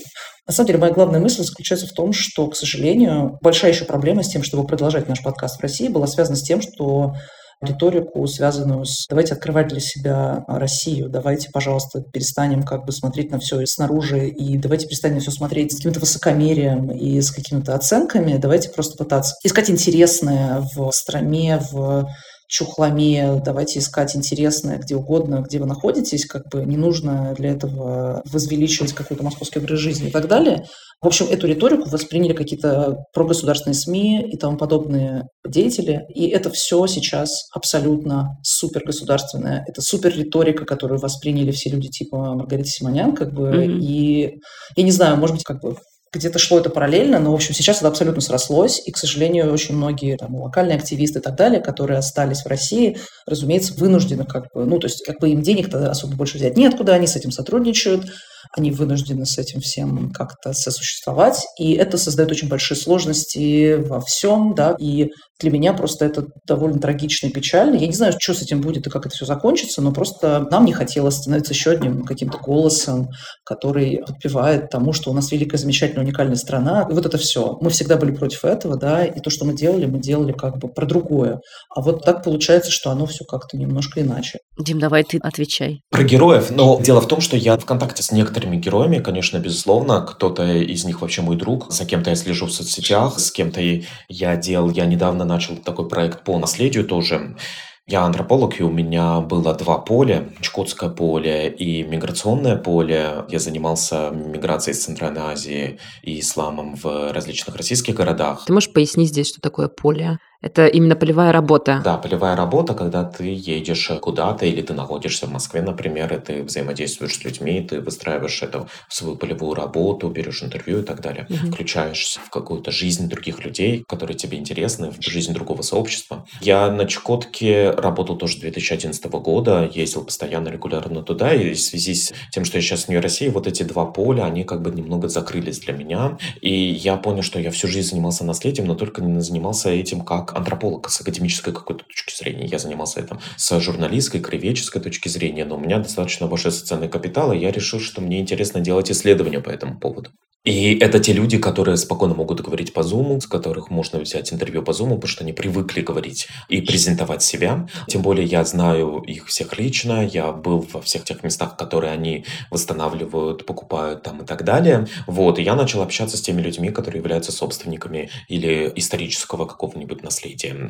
S4: На самом деле, моя главная мысль заключается в том, что, к сожалению, большая еще проблема с тем, чтобы продолжать наш подкаст в России, была связана с тем, что риторику, связанную с «давайте открывать для себя Россию, давайте, пожалуйста, перестанем как бы смотреть на все снаружи и давайте перестанем все смотреть с каким-то высокомерием и с какими-то оценками, давайте просто пытаться искать интересное в стране, в чухлами, давайте искать интересное где угодно, где вы находитесь, как бы не нужно для этого возвеличивать какой-то московский образ жизни и так далее. В общем, эту риторику восприняли какие-то прогосударственные СМИ и тому подобные деятели, и это все сейчас абсолютно супер государственное. Это супер риторика, которую восприняли все люди типа Маргариты Симонян, как бы, mm-hmm. и я не знаю, может быть, как бы где-то шло это параллельно, но, в общем, сейчас это абсолютно срослось, и, к сожалению, очень многие там, локальные активисты и так далее, которые остались в России, разумеется, вынуждены как бы, ну, то есть как бы им денег-то особо больше взять неоткуда, они с этим сотрудничают, они вынуждены с этим всем как-то сосуществовать, и это создает очень большие сложности во всем, да, и для меня просто это довольно трагично и печально. Я не знаю, что с этим будет и как это все закончится, но просто нам не хотелось становиться еще одним каким-то голосом, который подпевает тому, что у нас великая, замечательная, уникальная страна. И вот это все. Мы всегда были против этого, да, и то, что мы делали, мы делали как бы про другое. А вот так получается, что оно все как-то немножко иначе.
S1: Дим, давай ты отвечай.
S3: Про героев. Но дело в том, что я в контакте с некоторыми героями, конечно, безусловно. Кто-то из них вообще мой друг. За кем-то я слежу в соцсетях, с кем-то я делал. Я недавно начал такой проект по наследию тоже. Я антрополог, и у меня было два поля, Чукотское поле и миграционное поле. Я занимался миграцией из Центральной Азии и исламом в различных российских городах.
S5: Ты можешь пояснить здесь, что такое поле? Это именно полевая работа.
S3: Да, полевая работа, когда ты едешь куда-то или ты находишься в Москве, например, и ты взаимодействуешь с людьми, ты выстраиваешь это в свою полевую работу, берешь интервью и так далее. Угу. Включаешься в какую-то жизнь других людей, которые тебе интересны, в жизнь другого сообщества. Я на Чукотке работал тоже с 2011 года, ездил постоянно, регулярно туда, и в связи с тем, что я сейчас в Нью-России, вот эти два поля, они как бы немного закрылись для меня. И я понял, что я всю жизнь занимался наследием, но только не занимался этим как антрополог с академической какой-то точки зрения. Я занимался этим с журналистской, краеведческой точки зрения, но у меня достаточно большой социальный капитал, и я решил, что мне интересно делать исследования по этому поводу. И это те люди, которые спокойно могут говорить по Zoom, с которых можно взять интервью по Zoom, потому что они привыкли говорить и презентовать себя. Тем более я знаю их всех лично, я был во всех тех местах, которые они восстанавливают, покупают там и так далее. Вот, и я начал общаться с теми людьми, которые являются собственниками или исторического какого-нибудь наследия.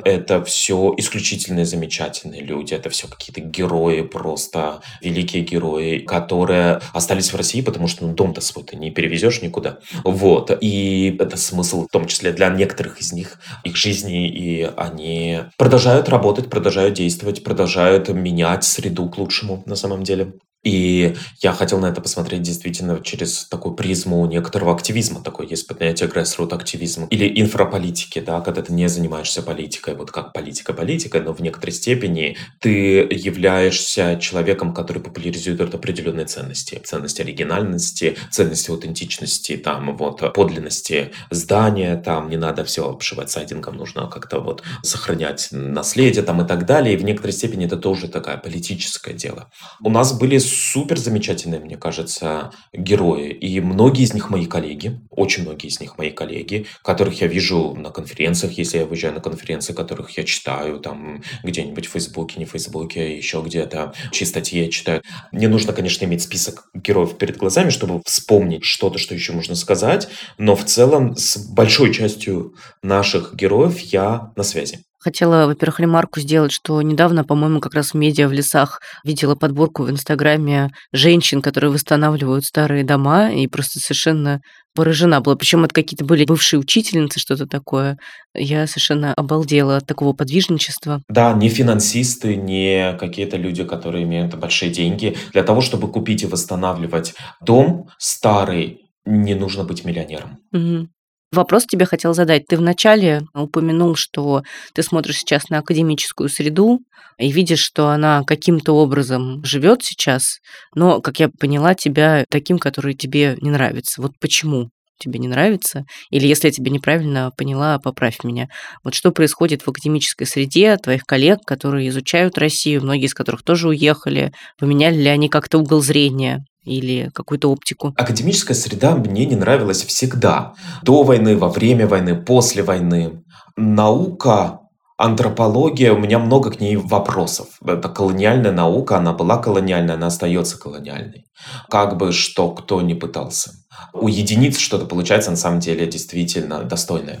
S3: Это все исключительные замечательные люди, это все какие-то герои, просто великие герои, которые остались в России, потому что ну, дом-то свой ты не перевезешь никуда. Вот. И это смысл, в том числе для некоторых из них, их жизни, и они продолжают работать, продолжают действовать, продолжают менять среду к лучшему на самом деле. И я хотел на это посмотреть действительно через такую призму некоторого активизма. Такое есть понятие grassroot активизма или инфраполитики, да, когда ты не занимаешься политикой, вот как политика политикой, но в некоторой степени ты являешься человеком, который популяризует определенные ценности. Ценности оригинальности, ценности аутентичности, там вот подлинности здания, там не надо все обшивать сайдингом, нужно как-то вот сохранять наследие там и так далее. И в некоторой степени это тоже такое политическое дело. У нас были супер замечательные, мне кажется, герои. И многие из них мои коллеги, очень многие из них мои коллеги, которых я вижу на конференциях, если я выезжаю на конференции, которых я читаю там где-нибудь в Фейсбуке, не в Фейсбуке, еще где-то, чьи статьи я читаю. Мне нужно, конечно, иметь список героев перед глазами, чтобы вспомнить что-то, что еще можно сказать, но в целом с большой частью наших героев я на связи.
S1: Хотела, во-первых, ремарку сделать, что недавно, по-моему, как раз в медиа в лесах видела подборку в Инстаграме женщин, которые восстанавливают старые дома, и просто совершенно поражена была. Причем это какие-то были бывшие учительницы, что-то такое. Я совершенно обалдела от такого подвижничества.
S3: Да, не финансисты, не какие-то люди, которые имеют большие деньги. Для того, чтобы купить и восстанавливать дом старый, не нужно быть миллионером.
S1: Угу. Вопрос тебе хотел задать. Ты вначале упомянул, что ты смотришь сейчас на академическую среду и видишь, что она каким-то образом живет сейчас, но, как я поняла, тебя таким, который тебе не нравится. Вот почему? тебе не нравится, или если я тебя неправильно поняла, поправь меня. Вот что происходит в академической среде твоих коллег, которые изучают Россию, многие из которых тоже уехали, поменяли ли они как-то угол зрения или какую-то оптику?
S3: Академическая среда мне не нравилась всегда. До войны, во время войны, после войны. Наука антропология, у меня много к ней вопросов. Это колониальная наука, она была колониальной, она остается колониальной. Как бы что кто не пытался. У единиц что-то получается на самом деле действительно достойное.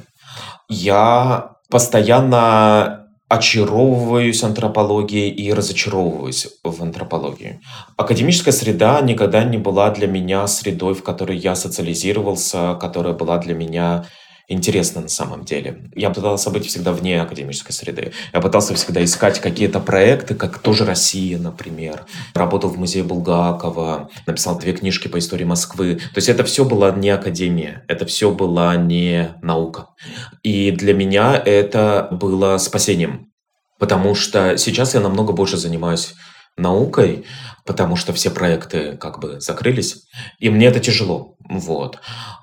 S3: Я постоянно очаровываюсь антропологией и разочаровываюсь в антропологии. Академическая среда никогда не была для меня средой, в которой я социализировался, которая была для меня интересно на самом деле. Я пытался быть всегда вне академической среды. Я пытался всегда искать какие-то проекты, как тоже Россия, например. Работал в музее Булгакова, написал две книжки по истории Москвы. То есть это все была не академия, это все была не наука. И для меня это было спасением. Потому что сейчас я намного больше занимаюсь наукой, потому что все проекты как бы закрылись, и мне это тяжело. Вот.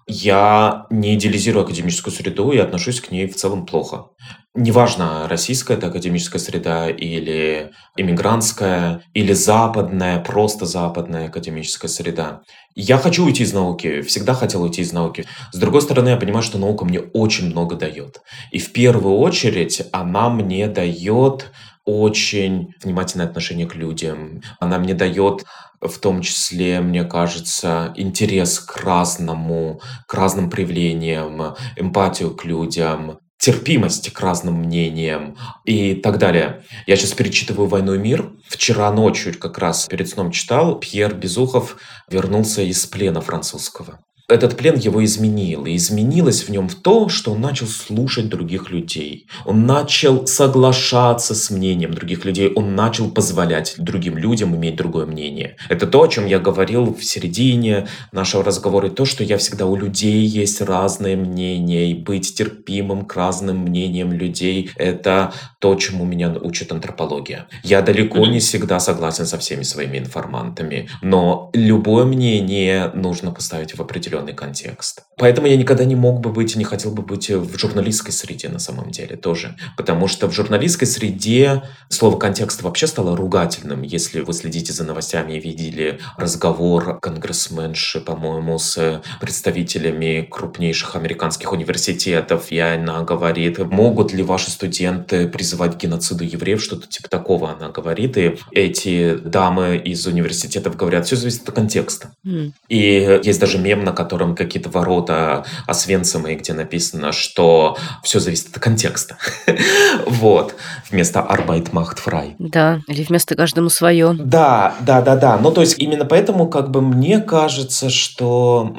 S3: Я не идеализирую академическую среду и отношусь к ней в целом плохо. Неважно, российская это академическая среда или иммигрантская, или западная, просто западная академическая среда. Я хочу уйти из науки, всегда хотел уйти из науки. С другой стороны, я понимаю, что наука мне очень много дает. И в первую очередь она мне дает очень внимательное отношение к людям. Она мне дает в том числе, мне кажется, интерес к разному, к разным проявлениям, эмпатию к людям, терпимость к разным мнениям и так далее. Я сейчас перечитываю «Войну и мир». Вчера ночью как раз перед сном читал. Пьер Безухов вернулся из плена французского этот плен его изменил. И изменилось в нем в то, что он начал слушать других людей. Он начал соглашаться с мнением других людей. Он начал позволять другим людям иметь другое мнение. Это то, о чем я говорил в середине нашего разговора. И то, что я всегда у людей есть разные мнения. И быть терпимым к разным мнениям людей – это то, чему меня учит антропология. Я далеко не всегда согласен со всеми своими информантами. Но любое мнение нужно поставить в определенном определенный контекст. Поэтому я никогда не мог бы быть, не хотел бы быть в журналистской среде на самом деле тоже. Потому что в журналистской среде слово «контекст» вообще стало ругательным. Если вы следите за новостями и видели разговор конгрессменши, по-моему, с представителями крупнейших американских университетов, и она говорит, могут ли ваши студенты призывать к геноциду евреев, что-то типа такого она говорит. И эти дамы из университетов говорят, все зависит от контекста. Mm. И есть даже мем, на котором котором какие-то ворота Освенцима, где написано, что все зависит от контекста. Вот. Вместо Arbeit macht frei.
S1: Да, или вместо каждому свое.
S3: Да, да, да, да. Ну, то есть именно поэтому как бы мне кажется, что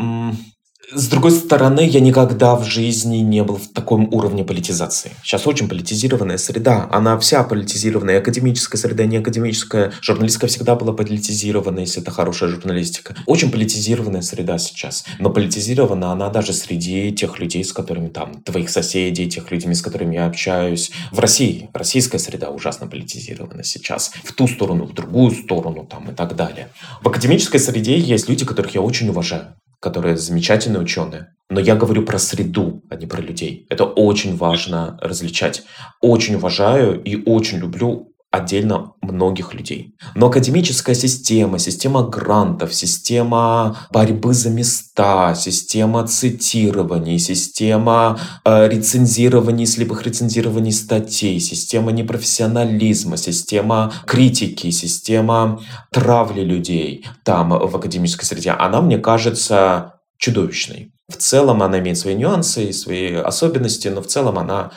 S3: с другой стороны, я никогда в жизни не был в таком уровне политизации. Сейчас очень политизированная среда. Она вся политизированная. Академическая среда, не академическая. Журналистика всегда была политизирована, если это хорошая журналистика. Очень политизированная среда сейчас. Но политизирована она даже среди тех людей, с которыми там, твоих соседей, тех людей, с которыми я общаюсь. В России. Российская среда ужасно политизирована сейчас. В ту сторону, в другую сторону там и так далее. В академической среде есть люди, которых я очень уважаю которые замечательные ученые. Но я говорю про среду, а не про людей. Это очень важно различать. Очень уважаю и очень люблю отдельно многих людей. Но академическая система, система грантов, система борьбы за места, система цитирований, система э, рецензирований, слепых рецензирований статей, система непрофессионализма, система критики, система травли людей там в академической среде, она, мне кажется, чудовищной. В целом она имеет свои нюансы и свои особенности, но в целом она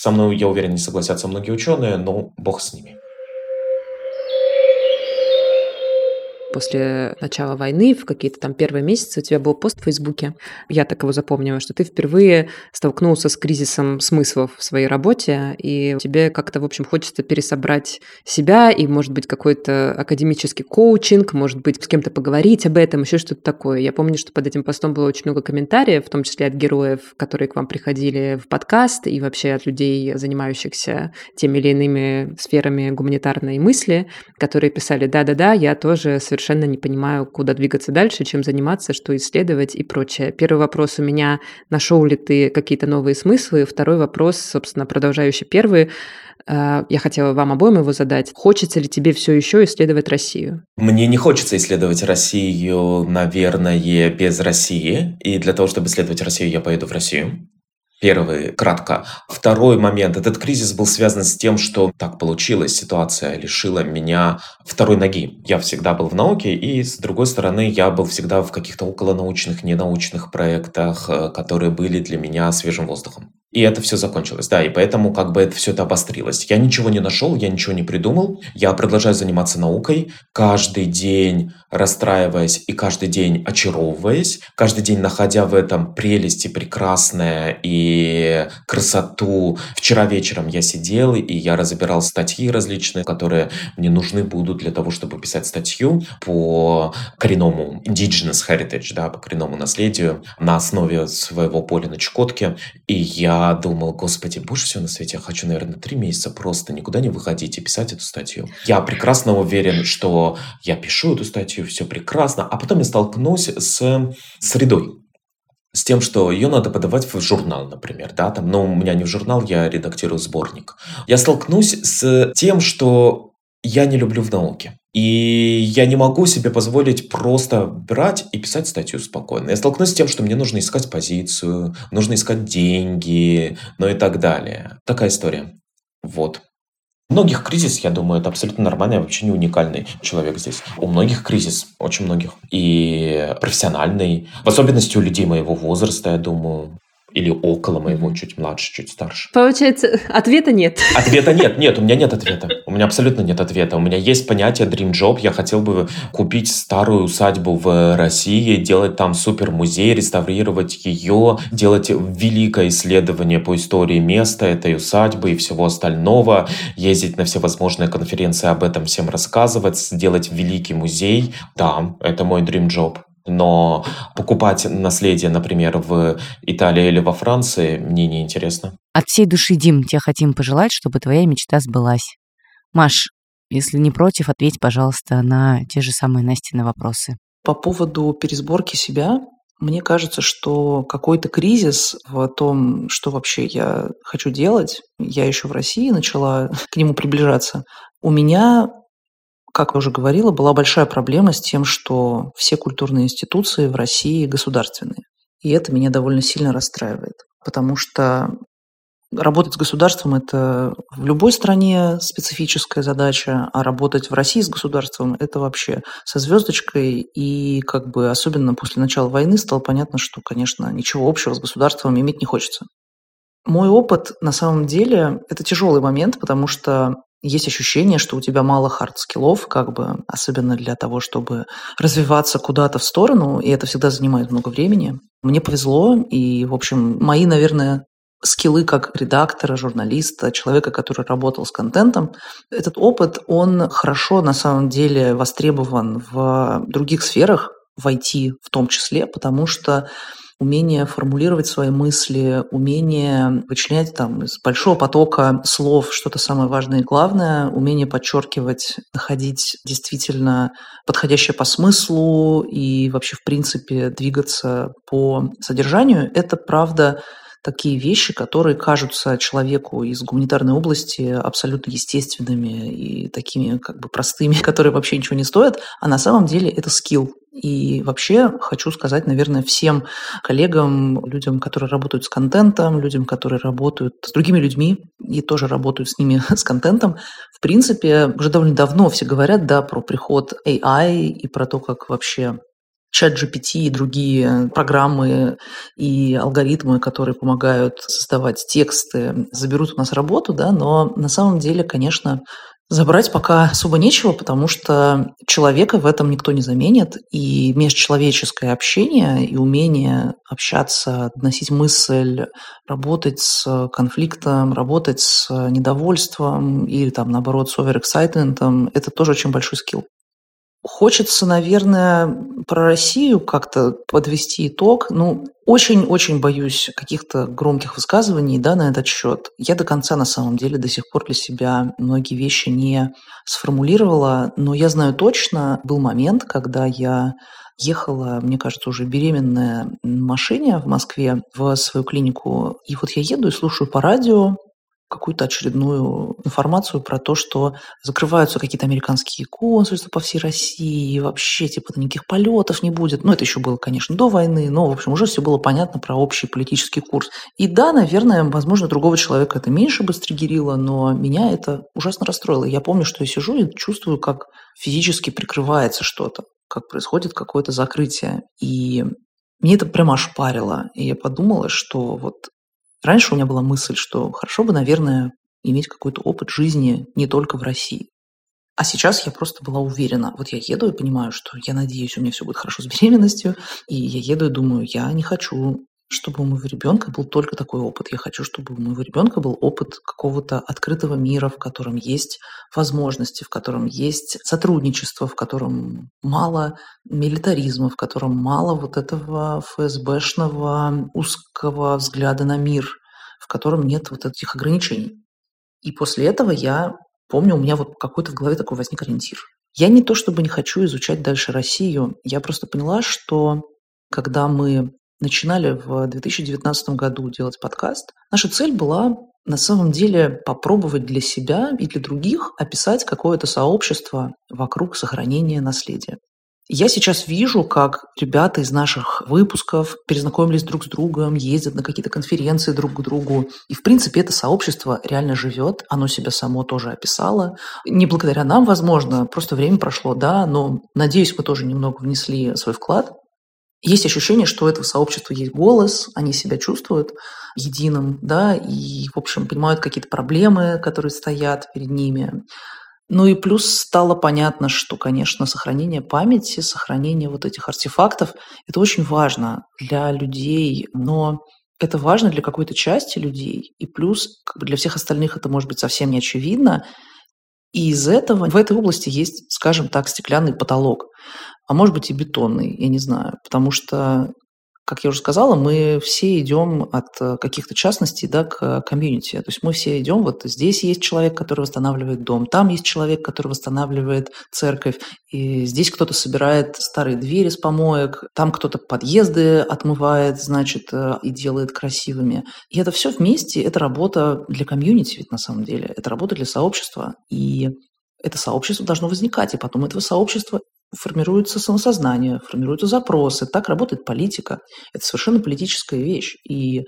S3: со мной, я уверен, не согласятся многие ученые, но бог с ними.
S5: После начала войны, в какие-то там первые месяцы у тебя был пост в Фейсбуке. Я так его запомнила, что ты впервые столкнулся с кризисом смыслов в своей работе, и тебе как-то, в общем, хочется пересобрать себя, и, может быть, какой-то академический коучинг, может быть, с кем-то поговорить об этом, еще что-то такое. Я помню, что под этим постом было очень много комментариев, в том числе от героев, которые к вам приходили в подкаст, и вообще от людей, занимающихся теми или иными сферами гуманитарной мысли, которые писали, да-да-да, я тоже совершенно совершенно не понимаю, куда двигаться дальше, чем заниматься, что исследовать и прочее. Первый вопрос у меня, нашел ли ты какие-то новые смыслы? Второй вопрос, собственно, продолжающий первый, э, я хотела вам обоим его задать. Хочется ли тебе все еще исследовать Россию?
S3: Мне не хочется исследовать Россию, наверное, без России. И для того, чтобы исследовать Россию, я поеду в Россию. Первый, кратко. Второй момент. Этот кризис был связан с тем, что так получилось. Ситуация лишила меня второй ноги. Я всегда был в науке, и с другой стороны, я был всегда в каких-то околонаучных, ненаучных проектах, э, которые были для меня свежим воздухом. И это все закончилось, да, и поэтому как бы это все это обострилось. Я ничего не нашел, я ничего не придумал, я продолжаю заниматься наукой, каждый день расстраиваясь и каждый день очаровываясь, каждый день находя в этом прелести прекрасное и красоту. Вчера вечером я сидел и я разбирал статьи различные, которые мне нужны будут для того, чтобы писать статью по коренному indigenous heritage, да, по коренному наследию на основе своего поля на Чукотке. И я думал, господи, больше всего на свете я хочу, наверное, три месяца просто никуда не выходить и писать эту статью. Я прекрасно уверен, что я пишу эту статью, все прекрасно, а потом я столкнусь с средой, с тем, что ее надо подавать в журнал, например, да, там, но у меня не в журнал, я редактирую сборник. Я столкнусь с тем, что я не люблю в науке. И я не могу себе позволить просто брать и писать статью спокойно. Я столкнусь с тем, что мне нужно искать позицию, нужно искать деньги, ну и так далее. Такая история. Вот. У многих кризис, я думаю, это абсолютно нормальный, вообще не уникальный человек здесь. У многих кризис, очень многих. И профессиональный, в особенности у людей моего возраста, я думаю. Или около моего, чуть младше, чуть старше.
S5: Получается, ответа нет.
S3: Ответа нет, нет, у меня нет ответа. У меня абсолютно нет ответа. У меня есть понятие Dream Job. Я хотел бы купить старую усадьбу в России, делать там супер музей, реставрировать ее, делать великое исследование по истории места этой усадьбы и всего остального, ездить на все возможные конференции, об этом всем рассказывать, сделать великий музей. Да, это мой Dream Job. Но покупать наследие, например, в Италии или во Франции, мне не интересно.
S1: От всей души, Дим, тебе хотим пожелать, чтобы твоя мечта сбылась. Маш, если не против, ответь, пожалуйста, на те же самые Настины вопросы.
S4: По поводу пересборки себя, мне кажется, что какой-то кризис в том, что вообще я хочу делать, я еще в России начала к нему приближаться, у меня как я уже говорила, была большая проблема с тем, что все культурные институции в России государственные. И это меня довольно сильно расстраивает, потому что работать с государством – это в любой стране специфическая задача, а работать в России с государством – это вообще со звездочкой. И как бы особенно после начала войны стало понятно, что, конечно, ничего общего с государством иметь не хочется. Мой опыт, на самом деле, это тяжелый момент, потому что есть ощущение, что у тебя мало хард-скиллов, как бы, особенно для того, чтобы развиваться куда-то в сторону, и это всегда занимает много времени. Мне повезло, и, в общем, мои, наверное, скиллы как редактора, журналиста, человека, который работал с контентом, этот опыт, он хорошо на самом деле востребован в других сферах, в IT в том числе, потому что умение формулировать свои мысли, умение вычленять там из большого потока слов что-то самое важное и главное, умение подчеркивать, находить действительно подходящее по смыслу и вообще, в принципе, двигаться по содержанию, это правда такие вещи, которые кажутся человеку из гуманитарной области абсолютно естественными и такими как бы простыми, которые вообще ничего не стоят, а на самом деле это скилл. И вообще хочу сказать, наверное, всем коллегам, людям, которые работают с контентом, людям, которые работают с другими людьми и тоже работают с ними с контентом, в принципе, уже довольно давно все говорят, да, про приход AI и про то, как вообще чат GPT и другие программы и алгоритмы, которые помогают создавать тексты, заберут у нас работу, да, но на самом деле, конечно, Забрать пока особо нечего, потому что человека в этом никто не заменит, и межчеловеческое общение и умение общаться, доносить мысль, работать с конфликтом, работать с недовольством или там наоборот с оверэксайтментом, это тоже очень большой скилл. Хочется, наверное, про Россию как-то подвести итог. Ну, очень-очень боюсь каких-то громких высказываний да, на этот счет. Я до конца, на самом деле, до сих пор для себя многие вещи не сформулировала, но я знаю точно, был момент, когда я ехала, мне кажется, уже беременная в машине в Москве в свою клинику, и вот я еду и слушаю по радио какую-то очередную информацию про то, что закрываются какие-то американские консульства по всей России, и вообще, типа, никаких полетов не будет. Ну, это еще было, конечно, до войны, но, в общем, уже все было понятно про общий политический курс. И да, наверное, возможно, другого человека это меньше бы стригерило, но меня это ужасно расстроило. Я помню, что я сижу и чувствую, как физически прикрывается что-то, как происходит какое-то закрытие. И мне это прямо аж парило. И я подумала, что вот Раньше у меня была мысль, что хорошо бы, наверное, иметь какой-то опыт жизни не только в России. А сейчас я просто была уверена. Вот я еду и понимаю, что я надеюсь, у меня все будет хорошо с беременностью. И я еду и думаю, я не хочу чтобы у моего ребенка был только такой опыт. Я хочу, чтобы у моего ребенка был опыт какого-то открытого мира, в котором есть возможности, в котором есть сотрудничество, в котором мало милитаризма, в котором мало вот этого ФСБшного узкого взгляда на мир, в котором нет вот этих ограничений. И после этого я помню, у меня вот какой-то в голове такой возник ориентир. Я не то чтобы не хочу изучать дальше Россию, я просто поняла, что когда мы начинали в 2019 году делать подкаст, наша цель была на самом деле попробовать для себя и для других описать какое-то сообщество вокруг сохранения наследия. Я сейчас вижу, как ребята из наших выпусков перезнакомились друг с другом, ездят на какие-то конференции друг к другу. И, в принципе, это сообщество реально живет, оно себя само тоже описало. Не благодаря нам, возможно, просто время прошло, да, но, надеюсь, мы тоже немного внесли свой вклад. Есть ощущение, что у этого сообщества есть голос, они себя чувствуют единым, да, и, в общем, понимают какие-то проблемы, которые стоят перед ними. Ну и плюс стало понятно, что, конечно, сохранение памяти, сохранение вот этих артефактов – это очень важно для людей, но это важно для какой-то части людей, и плюс как бы для всех остальных это может быть совсем не очевидно. И из этого в этой области есть, скажем так, стеклянный потолок а может быть и бетонный, я не знаю. Потому что, как я уже сказала, мы все идем от э, каких-то частностей да, к комьюнити. То есть мы все идем, вот здесь есть человек, который восстанавливает дом, там есть человек, который восстанавливает церковь, и здесь кто-то собирает старые двери с помоек, там кто-то подъезды отмывает, значит, э, и делает красивыми. И это все вместе, это работа для комьюнити ведь на самом деле, это работа для сообщества. И это сообщество должно возникать, и потом этого сообщества формируется самосознание, формируются запросы. Так работает политика. Это совершенно политическая вещь. И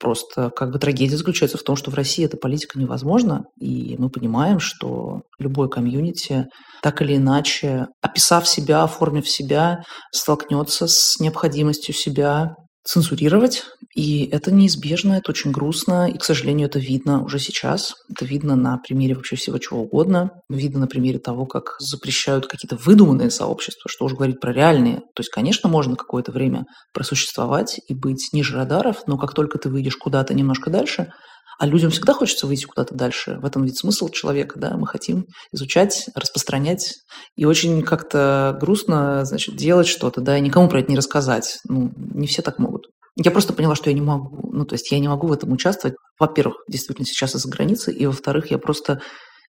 S4: просто как бы трагедия заключается в том, что в России эта политика невозможна, и мы понимаем, что любой комьюнити, так или иначе, описав себя, оформив себя, столкнется с необходимостью себя цензурировать, и это неизбежно, это очень грустно, и, к сожалению, это видно уже сейчас. Это видно на примере вообще всего чего угодно. Видно на примере того, как запрещают какие-то выдуманные сообщества, что уж говорить про реальные. То есть, конечно, можно какое-то время просуществовать и быть ниже радаров, но как только ты выйдешь куда-то немножко дальше, а людям всегда хочется выйти куда-то дальше. В этом ведь смысл человека, да. Мы хотим изучать, распространять. И очень как-то грустно, значит, делать что-то, да, и никому про это не рассказать. Ну, не все так могут. Я просто поняла, что я не могу. Ну, то есть я не могу в этом участвовать. Во-первых, действительно сейчас из-за границы. И во-вторых, я просто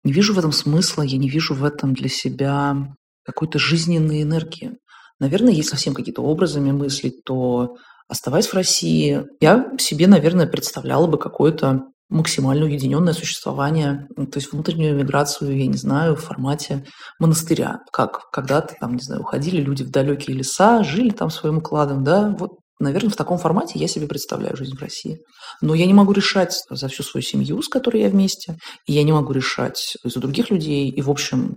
S4: не вижу в этом смысла, я не вижу в этом для себя какой-то жизненной энергии. Наверное, если совсем какие-то образами мыслить, то оставаясь в России, я себе, наверное, представляла бы какое-то максимально уединенное существование, ну, то есть внутреннюю миграцию, я не знаю, в формате монастыря. Как когда-то там, не знаю, уходили люди в далекие леса, жили там своим укладом, да, вот Наверное, в таком формате я себе представляю жизнь в России. Но я не могу решать за всю свою семью, с которой я вместе, и я не могу решать за других людей. И, в общем,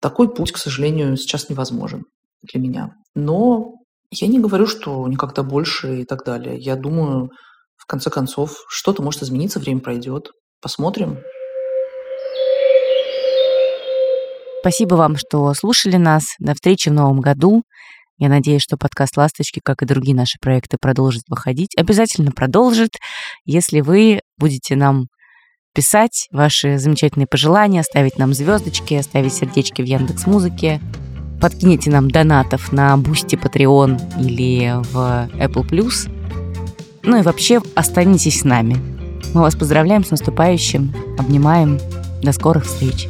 S4: такой путь, к сожалению, сейчас невозможен для меня. Но я не говорю, что никогда больше и так далее. Я думаю, в конце концов, что-то может измениться, время пройдет. Посмотрим.
S1: Спасибо вам, что слушали нас. До встречи в новом году. Я надеюсь, что подкаст «Ласточки», как и другие наши проекты, продолжит выходить. Обязательно продолжит, если вы будете нам писать ваши замечательные пожелания, ставить нам звездочки, ставить сердечки в Яндекс Музыке, подкинете нам донатов на Бусти, Patreon или в Apple+. Ну и вообще останетесь с нами. Мы вас поздравляем с наступающим, обнимаем. До скорых встреч!